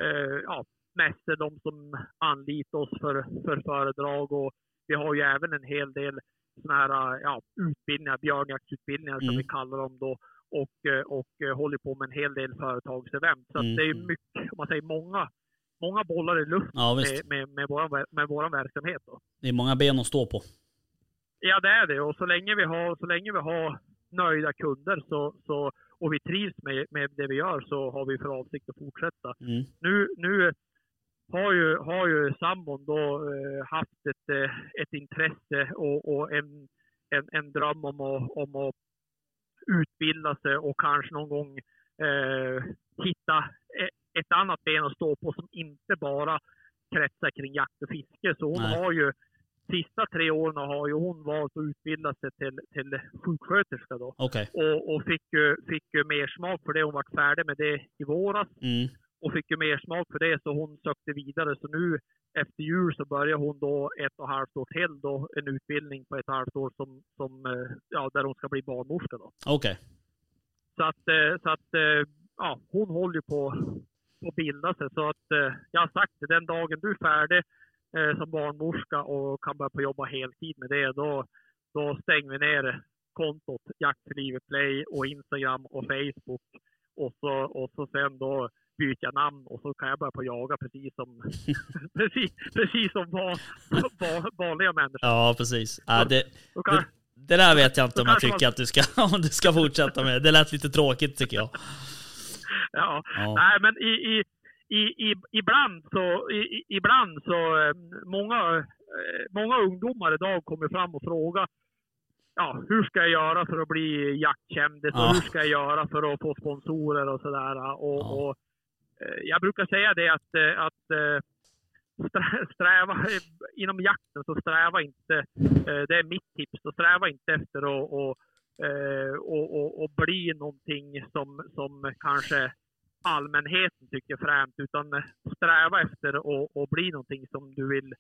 eh, ja, mässor, de som anlitar oss för, för föredrag. Och vi har ju även en hel del såna här ja, utbildningar, björnjaktsutbildningar som Mm. vi kallar dem då. Och, eh, och eh, håller på med en hel del företagsevent. Så Mm. det är mycket, om man säger många, många bollar i luften Ja med, med, med, vår, med vår verksamhet. Då. Det är många ben att stå på. Ja, det är det. Och så länge vi har, så länge vi har nöjda kunder så, så, och vi trivs med, med det vi gör så har vi för avsikt att fortsätta. Mm. Nu, nu har, ju, har ju sambon då eh, haft ett, eh, ett intresse och, och en, en, en dröm om att, om att utbilda sig och kanske någon gång eh, hitta e- ett annat ben att stå på som inte bara kretsar kring jakt och fiske. Så hon Nej. har ju sista tre åren har ju hon valt att utbilda sig till, till sjuksköterska då. Okej. Och, och fick, ju, fick ju mer smak för det. Hon var färdig med det i våras Mm. Och fick ju mer smak för det så hon sökte vidare. Så nu efter jul så börjar hon då ett och ett halvt år till då en utbildning på ett halvt år som, som eh, ja, där hon ska bli barnmorska då. Okej. Så att, eh, så att eh, ja, hon håller ju på att bilda sig. Så att jag har sagt det, den dagen du är färdig som barnmorska och kan börja på jobba heltid med det, då, då stänger vi ner kontot Jakt för livet Play och Instagram och Facebook. Och så, och så sen då byter namn och så kan jag börja på jaga precis som, precis, precis som van, van, vanliga människor. Ja precis. Ja, det, kan, det, det där vet jag inte om jag tycker man- att du ska, om du ska fortsätta med. Det lät lite tråkigt tycker jag. ja. Ja. Nej, men i, i, i, i, ibland så, i, ibland så eh, många, eh, många ungdomar idag kommer fram och frågar ja, hur ska jag göra för att bli jaktkändis och Ja. hur ska jag göra för att få sponsorer och sådär. Och, Ja. och, jag brukar säga det att, eh, att eh, strä- sträva, inom jakten så sträva inte, eh, det är mitt tips, så sträva inte efter att och, eh, och, och, och bli någonting som, som kanske allmänheten tycker är fränt, utan eh, sträva efter att bli någonting som du vill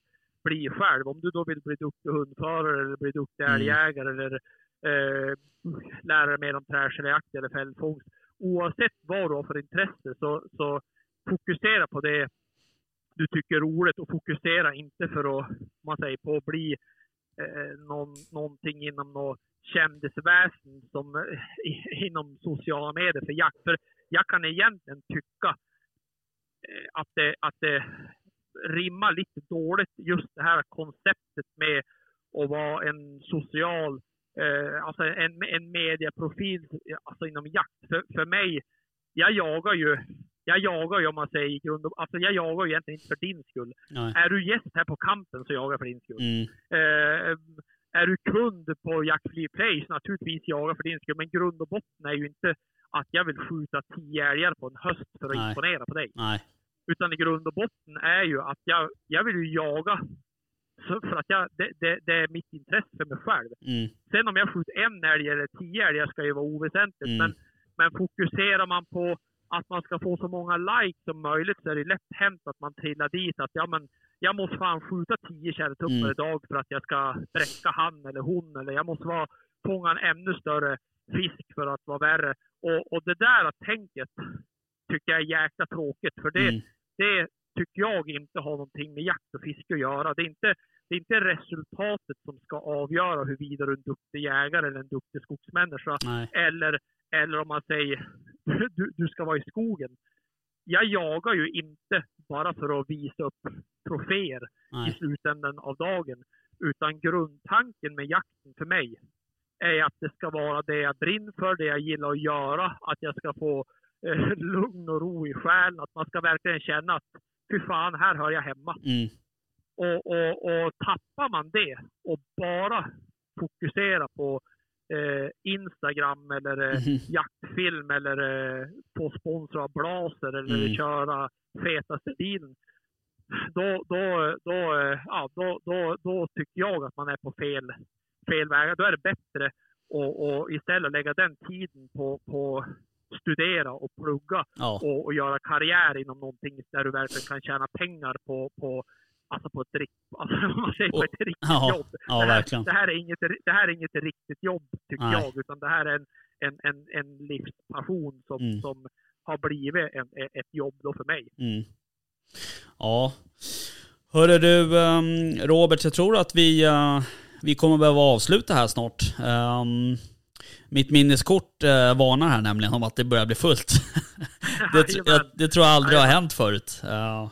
bli själv. Om du då vill bli duktig hundförare eller bli duktig Mm. älgjägare eller eh, lära dig mer om träskälljakt eller fällfångst. Oavsett vad du har för intresse så, så fokusera på det du tycker är roligt och fokusera inte för att, man säger, på att bli eh, någon, någonting inom något kändisväsen som eh, inom sociala medier för jakt. För jag kan egentligen tycka eh, att det, att det rimmar lite dåligt just det här konceptet med att vara en social, eh, alltså en, en medieprofil alltså inom jakt. För, för mig, jag jagar ju jag jagar ju om man säger i grund och, alltså jag jagar ju egentligen inte för din skull. Nej. Är du gäst här på kampen så jagar jag för din skull. Mm. Eh, är du kund på Free Play så naturligtvis jaga för din skull. Men grund och botten är ju inte att jag vill skjuta tio älgar på en höst för att Nej. imponera på dig. Nej. Utan i grund och botten är ju att jag, jag vill ju jaga så för att jag, det, det, det är mitt intresse för mig själv. Mm. Sen om jag skjuter en älg eller tio älgar ska ju vara oväsentligt. Mm. Men, men fokuserar man på att man ska få så många likes som möjligt så är det lätt hänt att man trillar dit att ja men jag måste fan skjuta tio kärrtuppar Mm. idag för att jag ska bräcka han eller hon eller jag måste vara, fånga en ännu större fisk för att vara värre. Och, och det där tänket tycker jag är jäkla tråkigt för det, Mm. det tycker jag inte har någonting med jakt och fiske att göra. Det är inte, det är inte resultatet som ska avgöra huruvida du är en duktig jägare eller en duktig skogsmänniska. Nej. Eller, eller om man säger du, du ska vara i skogen. Jag jagar ju inte bara för att visa upp troféer i Nej. slutändan av dagen. Utan grundtanken med jakten för mig är att det ska vara det jag brinner för, det jag gillar att göra. Att jag ska få eh, lugn och ro i själen. Att man ska verkligen känna att fy fan, här hör jag hemma. Mm. Och, och, och tappar man det och bara fokuserar på eh, Instagram eller eh, Mhm. jaktfilm eller eh, få sponsra av Blaser eller Mm. köra fetaste bilen. Då, då, då, eh, ja, då, då, då tycker jag att man är på fel, fel väg. Då är det bättre att och istället lägga den tiden på, på studera och plugga Ja. och, och göra karriär inom någonting där du verkligen kan tjäna pengar på, på Alltså på ett, alltså, om man säger på ett riktigt Ja, jobb. ja det, här, det, här är inget, det här är inget riktigt jobb, tycker Nej. jag. Utan det här är en, en, en, en livspassion som, Mm. som har blivit en, ett jobb då för mig. Mm. Ja. Hörru du, ehm, Robert, jag tror att vi, eh, vi kommer behöva avsluta här snart. Mitt minneskort uh, varnar här nämligen om att det börjar bli fullt. det, jag, det tror jag aldrig har hänt förut. Eh,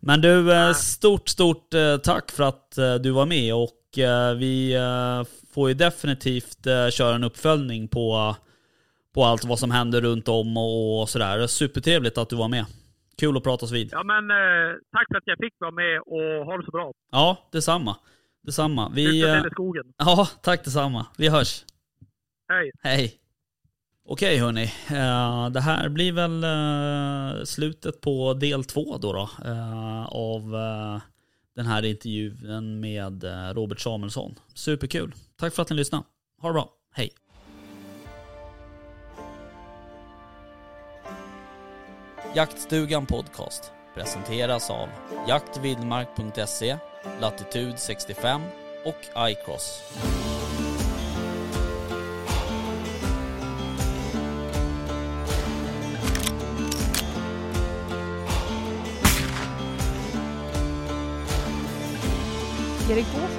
men du, eh, stort, stort eh, tack för att eh, du var med och eh, vi eh, får ju definitivt eh, köra en uppföljning på, på allt vad som händer runt om och, och sådär. Supertrevligt att du var med. Kul att pratas vid. Ja, men eh, tack för att jag fick vara med och ha det så bra. Ja, detsamma. Detsamma. Vi, Lycka eh, till i skogen. ja, tack detsamma. Vi hörs. Hej! Hej. Okej hörni, eh, det här blir väl eh, slutet på del två då, då eh, av den här intervjun med Robert Samuelsson. Superkul. Tack för att ni lyssnade. Ha det bra. Hej. Jaktstugan Podcast presenteras av jaktvildmark.se, Latitude 65 och iCross. Galacton.